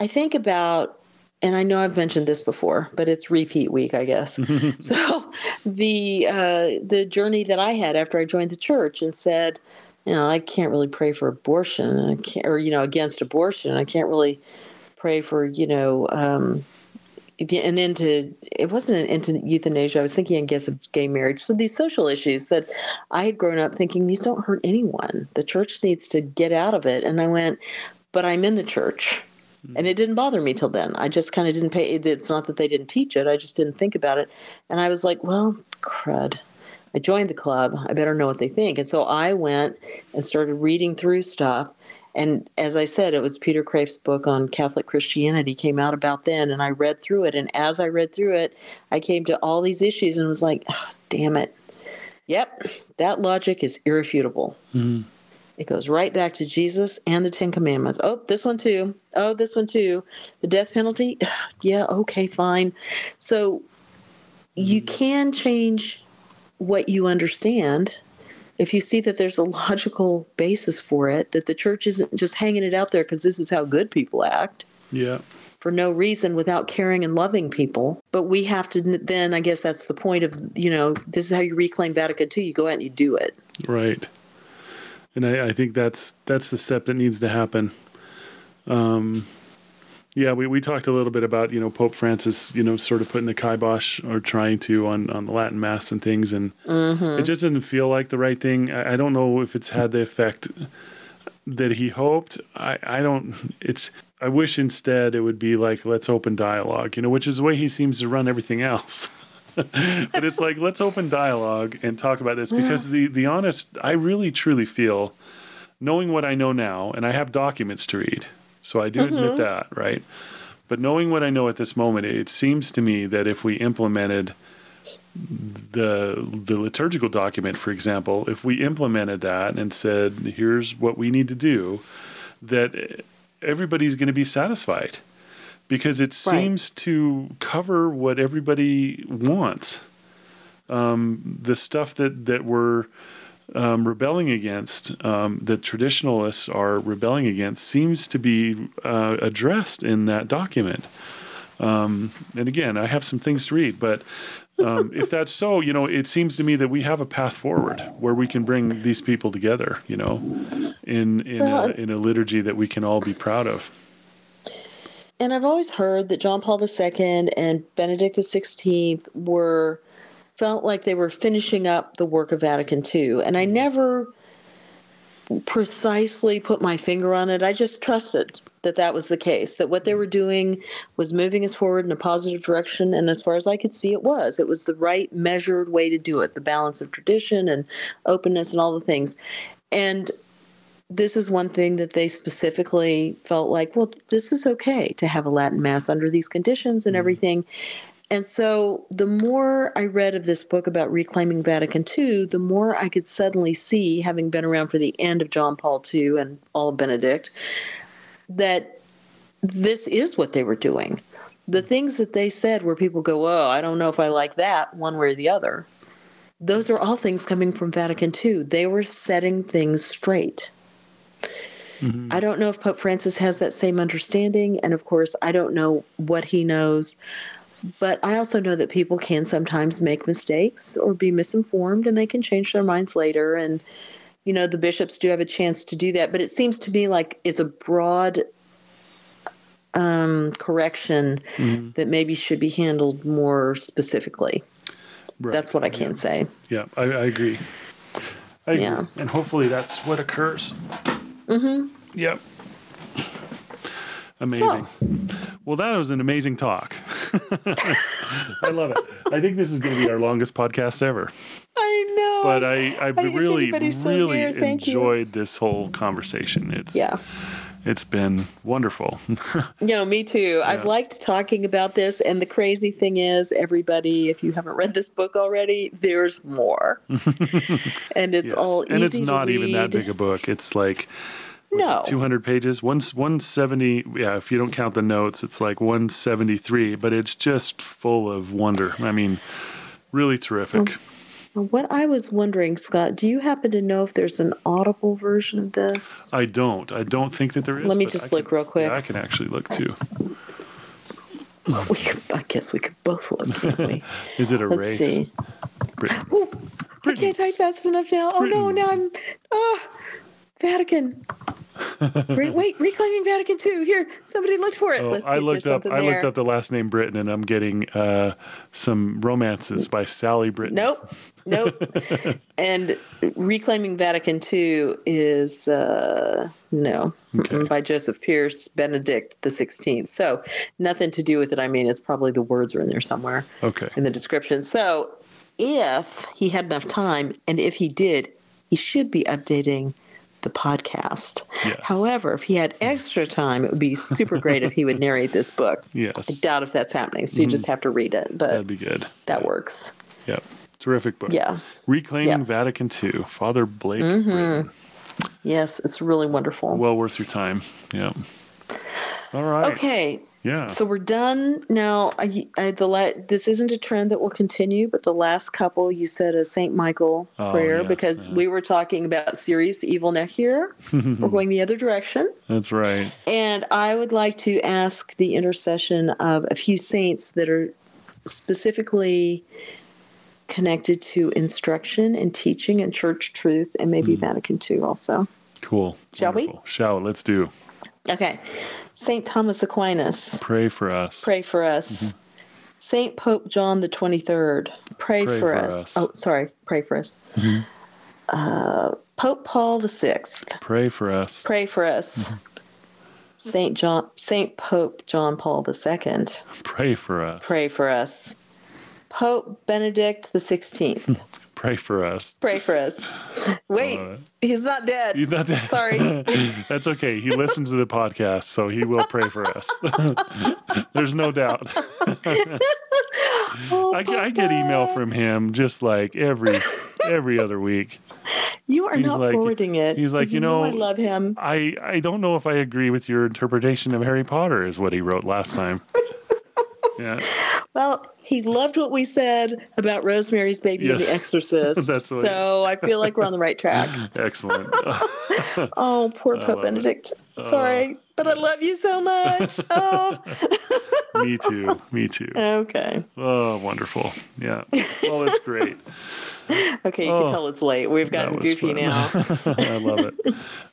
I think about and I know I've mentioned this before, but it's repeat week, I guess. (laughs) so the uh, the journey that I had after I joined the church and said, you know, I can't really pray for abortion, I can't, or you know, against abortion. I can't really pray for you know um, an end to it wasn't an end to euthanasia. I was thinking, I guess, of gay marriage. So these social issues that I had grown up thinking these don't hurt anyone. The church needs to get out of it. And I went, but I'm in the church. And it didn't bother me till then. I just kind of didn't pay. It's not that they didn't teach it. I just didn't think about it. And I was like, well, crud. I joined the club. I better know what they think. And so I went and started reading through stuff. And as I said, it was Peter Kreeft's book on Catholic Christianity came out about then. And I read through it. And as I read through it, I came to all these issues and was like, "Ah, damn it. Yep, that logic is irrefutable. Mhm. It goes right back to Jesus and the Ten Commandments. Oh, this one too. Oh, this one too. The death penalty. (sighs) Yeah, okay, fine. So you mm-hmm. can change what you understand if you see that there's a logical basis for it, that the church isn't just hanging it out there because this is how good people act yeah for no reason without caring and loving people. But we have to then, I guess that's the point of, you know, this is how you reclaim Vatican II. You go out and you do it. Right. And I, I think that's that's the step that needs to happen. Um, Yeah, we, we talked a little bit about you know Pope Francis, you know, sort of putting the kibosh or trying to on, on the Latin Mass and things, and Mm-hmm. it just didn't feel like the right thing. I, I don't know if it's had the effect that he hoped. I, I don't. It's. I wish instead it would be like let's open dialogue, you know, which is the way he seems to run everything else. (laughs) but it's like let's open dialogue and talk about this because the the honest, I really truly feel, knowing what I know now, and I have documents to read, so I do admit mm-hmm. that, right? But knowing what I know at this moment, it seems to me that if we implemented the the liturgical document, for example, if we implemented that and said, "Here's what we need to do," that everybody's going to be satisfied because it seems to cover what everybody wants. Um, the stuff that that we're um, rebelling against, um, that traditionalists are rebelling against, seems to be uh, addressed in that document. Um, and again, I have some things to read, but um, if that's so, you know, it seems to me that we have a path forward where we can bring these people together, you know, in in Well, a, in a liturgy that we can all be proud of. And I've always heard that John Paul II and Benedict XVI were felt like they were finishing up the work of Vatican II. And I mm-hmm. never precisely put my finger on it. I just trusted that that was the case, that what they were doing was moving us forward in a positive direction. And as far as I could see, it was. It was the right measured way to do it, the balance of tradition and openness and all the things. And this is one thing that they specifically felt like, well, this is okay to have a Latin Mass under these conditions and mm. everything. And so the more I read of this book about reclaiming Vatican II, the more I could suddenly see, having been around for the end of John Paul II and all of Benedict, that this is what they were doing. The mm. things that they said where people go, oh, I don't know if I like that one way or the other. Those are all things coming from Vatican II. They were setting things straight. I don't know if Pope Francis has that same understanding. And of course, I don't know what he knows. But I also know that people can sometimes make mistakes or be misinformed and they can change their minds later. And, you know, the bishops do have a chance to do that. But it seems to me like it's a broad um, correction that maybe should be handled more specifically. Right. That's what I can say. Yeah, I, I agree. I agree. Yeah. And hopefully that's what occurs. Mm-hmm. Yep. Amazing. Well, that was an amazing talk. (laughs) I love it. I think this is going to be our longest podcast ever. I know. But I, I if really, really here, thank you. enjoyed this whole conversation. It's yeah. it's been wonderful. (laughs) No, me too. I've liked talking about this. And the crazy thing is, everybody, if you haven't read this book already, there's more. (laughs) and it's Yes. all easy and it's not even that read. big a book. It's like No. 200 pages. One 170. Yeah, if you don't count the notes, it's like 173. But it's just full of wonder. I mean, really terrific. What I was wondering, Scott, do you happen to know if there's an audible version of this? I don't. I don't think that there is. Let me just I look can- real quick. Yeah, I can actually look too. We could, I guess we could both look, can't we? (laughs) Is it a Let's race? see. Britton. Ooh, I can't type fast enough now. Oh no, now I'm ah Vatican. Re- (laughs) wait, reclaiming Vatican II. Here, somebody looked for it. Oh, Let's see I looked up. I there. looked up the last name Britton, and I'm getting uh, some romances by Sally Britton. Nope, nope. (laughs) and reclaiming Vatican II is uh, no Okay. By Joseph Pearce, Benedict the Sixteenth. So nothing to do with it. I mean, it's probably the words are in there somewhere Okay. in the description. So if he had enough time, and if he did, he should be updating the podcast. Yes. However, if he had extra time, it would be super great if he would narrate this book. (laughs) I doubt if that's happening, so you just have to read it, but that'd be good. that works. Yep. Terrific book. Yeah. Reclaiming Yeah. Mm-hmm. Vatican II. Father Blake Britton. Yes, it's really wonderful. Well worth your time. Yep. All right. okay, Yeah. so we're done now. I, I, the la- this isn't a trend that will continue, but the last couple you said a Saint Michael Oh, prayer yes, because yeah. we were talking about serious evil neck here. (laughs) we're going the other direction. That's right. And I would like to ask the intercession of a few saints that are specifically connected to instruction and teaching and church truth and maybe hmm. Vatican II also. Cool. Shall we? Shall we? Let's do. Okay. Saint Thomas Aquinas, Pray for us. pray for us. Mm-hmm. Saint Pope John the 23rd, pray, Pray for, for us. us. Oh, sorry, pray for us. Mm-hmm. Uh, Pope Paul the Sixth, Pray for us. pray for us. Mm-hmm. Saint John, Saint Pope John Paul II, Pray for us. pray for us. Pope Benedict the 16th, Pray for us. pray for us. Wait, it. he's not dead. He's not dead. Sorry. (laughs) That's okay. He listens to the podcast, so he will pray for us. (laughs) There's no doubt. Oh, I, I get email from him just like every every other week. You are He's not like- forwarding it. he's like, And you know- I love him. I I don't know if I agree with your interpretation of Harry Potter is what he wrote last time. (laughs) Yeah, Well, he loved what we said about Rosemary's Baby and The (laughs) Exorcist. That's so I feel like we're on the right track. (laughs) excellent. (laughs) Oh, poor Pope love it. Benedict. Uh, Sorry, but I love you so much. Oh, Me too. Me too. okay. Oh, wonderful. Yeah. Well, that's great. Okay, you Oh, can tell it's late. We've gotten goofy fun. now. I love it.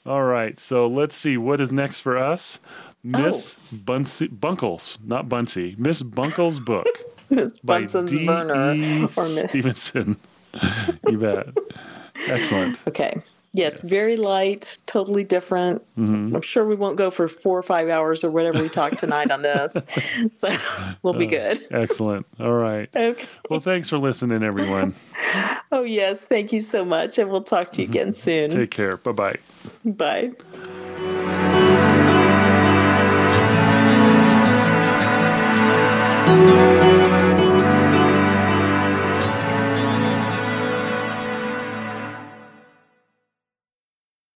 All right. So let's see what is next for us. Miss Oh. Bunsey, Buncles, not Bunsey. Miss Buncle's book (laughs) Miss Bunsen's D. burner. E. Or Miss. Stevenson. (laughs) you bet. Excellent. Okay. Yes, very light, totally different. Mm-hmm. I'm sure we won't go for four or five hours or whatever we talk tonight on this. (laughs) So we'll Uh, be good. Excellent. All right. Okay. Well, thanks for listening, everyone. Oh, yes. Thank you so much. And we'll talk to you again soon. Take care. Bye bye bye.